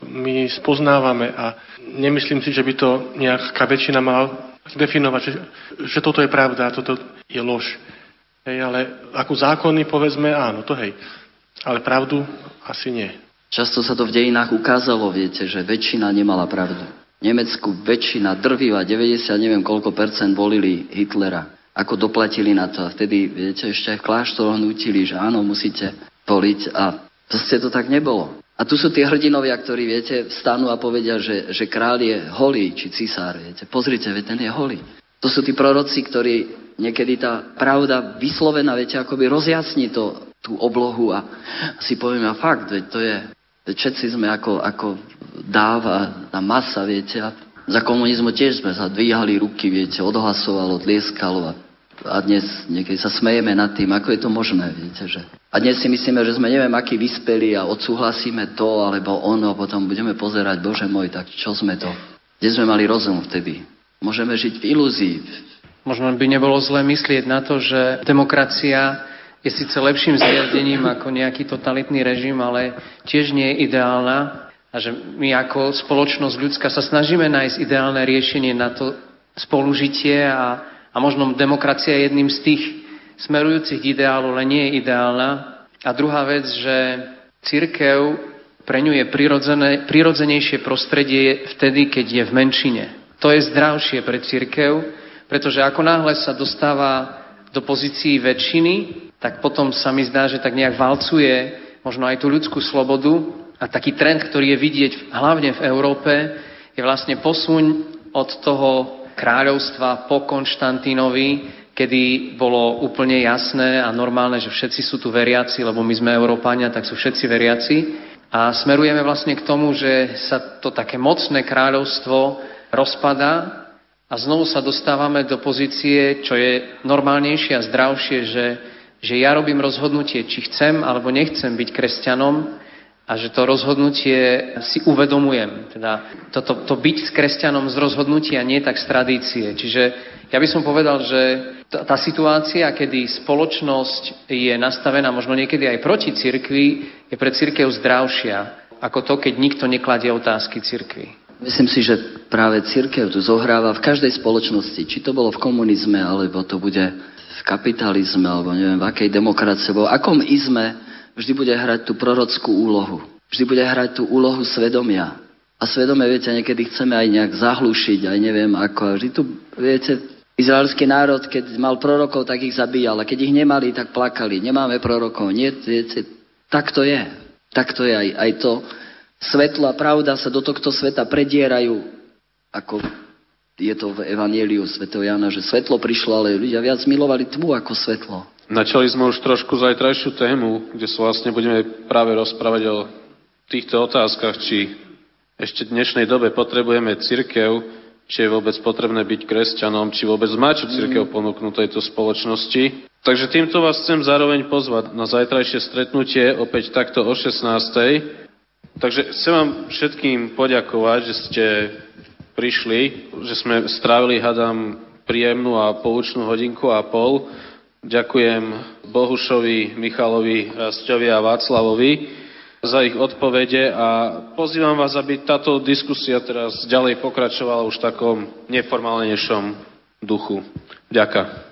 my spoznávame a nemyslím si, že by to nejaká väčšina mala definovať, že, že toto je pravda a toto je lož. Hej, ale ako zákony povedzme áno, to hej. Ale pravdu asi nie. Často sa to v dejinách ukázalo, viete, že väčšina nemala pravdu. Nemecku väčšina, drvivá, 90, neviem koľko percent volili Hitlera. Ako doplatili na to. A vtedy, viete, ešte aj v kláštoroch nutili, že áno, musíte poliť a proste to tak nebolo. A tu sú tie hrdinovia, ktorí, viete, vstanú a povedia, že, že král je holý, či cisár, viete. Pozrite, veď ten je holý. To sú tí proroci, ktorí niekedy tá pravda vyslovená, viete, akoby rozjasní to, tú oblohu a si povieme, a fakt, veď to je, všetci sme ako, ako dáva a masa, viete, a za komunizmu tiež sme sa dvíhali ruky, viete, odhlasovalo, tlieskalo a a dnes niekedy sa smejeme nad tým, ako je to možné, viete, že... A dnes si myslíme, že sme neviem aký vyspeli a odsúhlasíme to alebo ono a potom budeme pozerať, Bože môj, tak čo sme to? Kde sme mali rozum vtedy? Môžeme žiť v ilúzii. Možno by nebolo zlé myslieť na to, že demokracia je síce lepším zriadením ako nejaký totalitný režim, ale tiež nie je ideálna a že my ako spoločnosť ľudská sa snažíme nájsť ideálne riešenie na to spolužitie a a možno demokracia je jedným z tých smerujúcich k ideálu, ale nie je ideálna. A druhá vec, že církev pre ňu je prirodzenejšie prostredie vtedy, keď je v menšine. To je zdravšie pre církev, pretože ako náhle sa dostáva do pozícií väčšiny, tak potom sa mi zdá, že tak nejak valcuje možno aj tú ľudskú slobodu a taký trend, ktorý je vidieť hlavne v Európe, je vlastne posuň od toho kráľovstva po Konštantínovi, kedy bolo úplne jasné a normálne, že všetci sú tu veriaci, lebo my sme Európania, tak sú všetci veriaci. A smerujeme vlastne k tomu, že sa to také mocné kráľovstvo rozpada a znovu sa dostávame do pozície, čo je normálnejšie a zdravšie, že, že ja robím rozhodnutie, či chcem alebo nechcem byť kresťanom a že to rozhodnutie si uvedomujem. Teda to, to byť s kresťanom z rozhodnutia, nie tak z tradície. Čiže ja by som povedal, že tá, situácia, kedy spoločnosť je nastavená možno niekedy aj proti cirkvi, je pre cirkev zdravšia ako to, keď nikto nekladie otázky cirkvi. Myslím si, že práve církev tu zohráva v každej spoločnosti, či to bolo v komunizme, alebo to bude v kapitalizme, alebo neviem, v akej demokracie, alebo akom izme, vždy bude hrať tú prorockú úlohu. Vždy bude hrať tú úlohu svedomia. A svedomie, viete, niekedy chceme aj nejak zahlušiť, aj neviem ako. Vždy tu, viete, izraelský národ, keď mal prorokov, tak ich zabíjal. A keď ich nemali, tak plakali. Nemáme prorokov. Nie, viete, tak to je. Tak to je aj, aj to. Svetlo a pravda sa do tohto sveta predierajú, ako je to v Evangeliu Sv. Jana, že svetlo prišlo, ale ľudia viac milovali tmu ako svetlo. Načali sme už trošku zajtrajšiu tému, kde sa vlastne budeme práve rozprávať o týchto otázkach, či ešte v dnešnej dobe potrebujeme cirkev, či je vôbec potrebné byť kresťanom, či vôbec má čo cirkev ponúknuť tejto spoločnosti. Takže týmto vás chcem zároveň pozvať na zajtrajšie stretnutie, opäť takto o 16. Takže chcem vám všetkým poďakovať, že ste prišli, že sme strávili, hadám, príjemnú a poučnú hodinku a pol. Ďakujem Bohušovi, Michalovi, Rasťovi a Václavovi za ich odpovede a pozývam vás, aby táto diskusia teraz ďalej pokračovala už v takom neformálnejšom duchu. Ďakujem.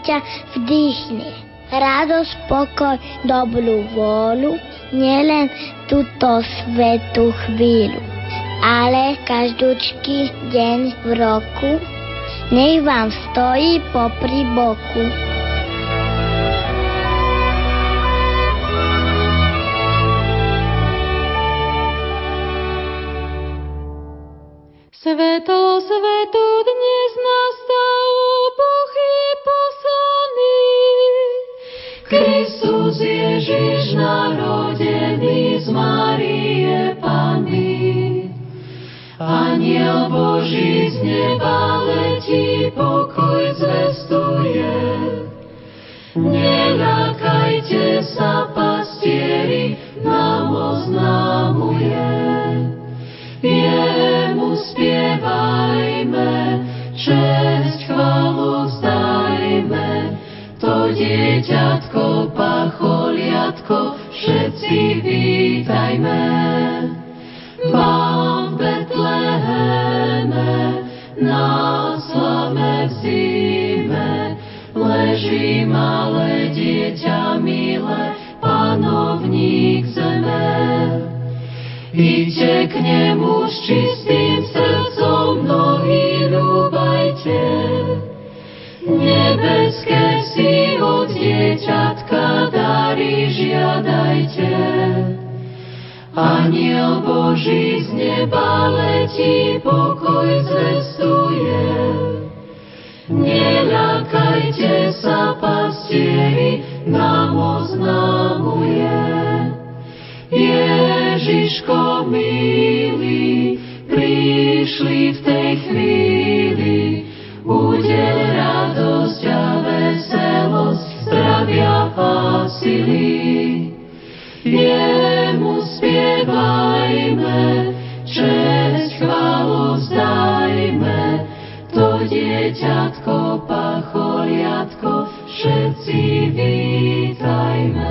Dieťa vdýchne. Radosť, pokoj, dobrú vôľu, nielen túto svetú chvíľu, ale každúčky deň v roku, nech vám stojí popri boku. Sveto, sveto, Ježiš narodený z Márie Panny. Aniel Boží z neba letí, pokoj zvestuje. Neľakajte sa, pastieri, nám oznámuje. Jemu spievajme, dieťatko, pacholiatko, všetci vítajme. Vám v Betleheme, na slame v zime, leží malé dieťa milé, panovník zeme. Iďte k nemu s čistým dary žiadajte. Aniel Boží z neba letí, pokoj zvestuje. Neľakajte sa, pastieri, nám oznámuje. Ježiško milý, prišli v tej chvíli, udel radosť a veselosť zdravia a sily. Jemu spievajme, česť chválu zdajme, to dieťatko, pacholiatko, všetci vítajme.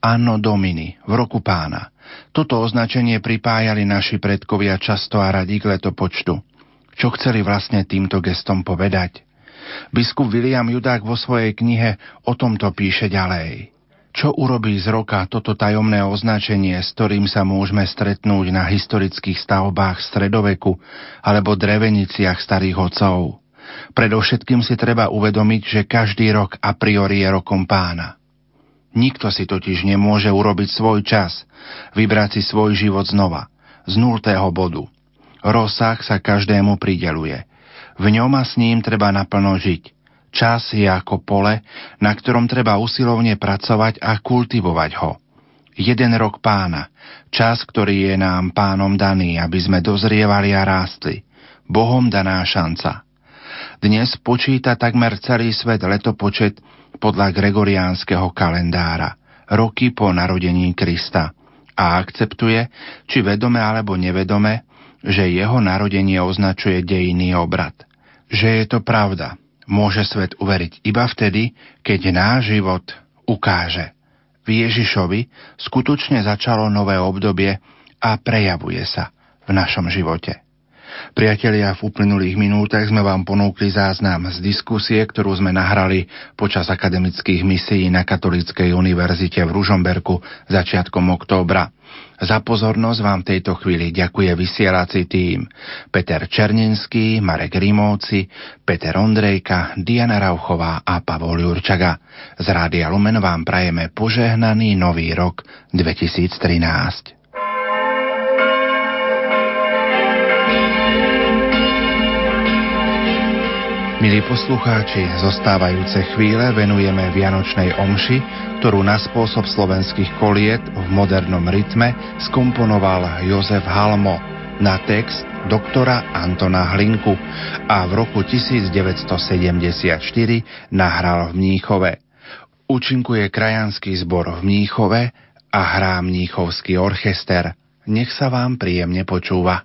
Anno Domini, v roku pána. Toto označenie pripájali naši predkovia často a radí k letopočtu. Čo chceli vlastne týmto gestom povedať? Biskup William Judák vo svojej knihe o tomto píše ďalej. Čo urobí z roka toto tajomné označenie, s ktorým sa môžeme stretnúť na historických stavbách stredoveku alebo dreveniciach starých otcov? Predovšetkým si treba uvedomiť, že každý rok a priori je rokom pána. Nikto si totiž nemôže urobiť svoj čas, vybrať si svoj život znova, z nultého bodu. Rozsah sa každému prideluje. V ňom a s ním treba naplno žiť. Čas je ako pole, na ktorom treba usilovne pracovať a kultivovať ho. Jeden rok pána, čas, ktorý je nám pánom daný, aby sme dozrievali a rástli. Bohom daná šanca. Dnes počíta takmer celý svet letopočet podľa gregoriánskeho kalendára, roky po narodení Krista a akceptuje, či vedome alebo nevedome, že jeho narodenie označuje dejný obrad. Že je to pravda, môže svet uveriť iba vtedy, keď náš život ukáže. V Ježišovi skutočne začalo nové obdobie a prejavuje sa v našom živote. Priatelia, v uplynulých minútach sme vám ponúkli záznam z diskusie, ktorú sme nahrali počas akademických misií na Katolíckej univerzite v Ružomberku začiatkom októbra. Za pozornosť vám v tejto chvíli ďakuje vysielací tým Peter Černenský, Marek Rimóci, Peter Ondrejka, Diana Rauchová a Pavol Jurčaga. Z Rádia Lumen vám prajeme požehnaný nový rok 2013. Milí poslucháči, zostávajúce chvíle venujeme Vianočnej omši, ktorú na spôsob slovenských koliet v modernom rytme skomponoval Jozef Halmo na text doktora Antona Hlinku a v roku 1974 nahral v Mníchove. Účinkuje krajanský zbor v Mníchove a hrá Mníchovský orchester. Nech sa vám príjemne počúva.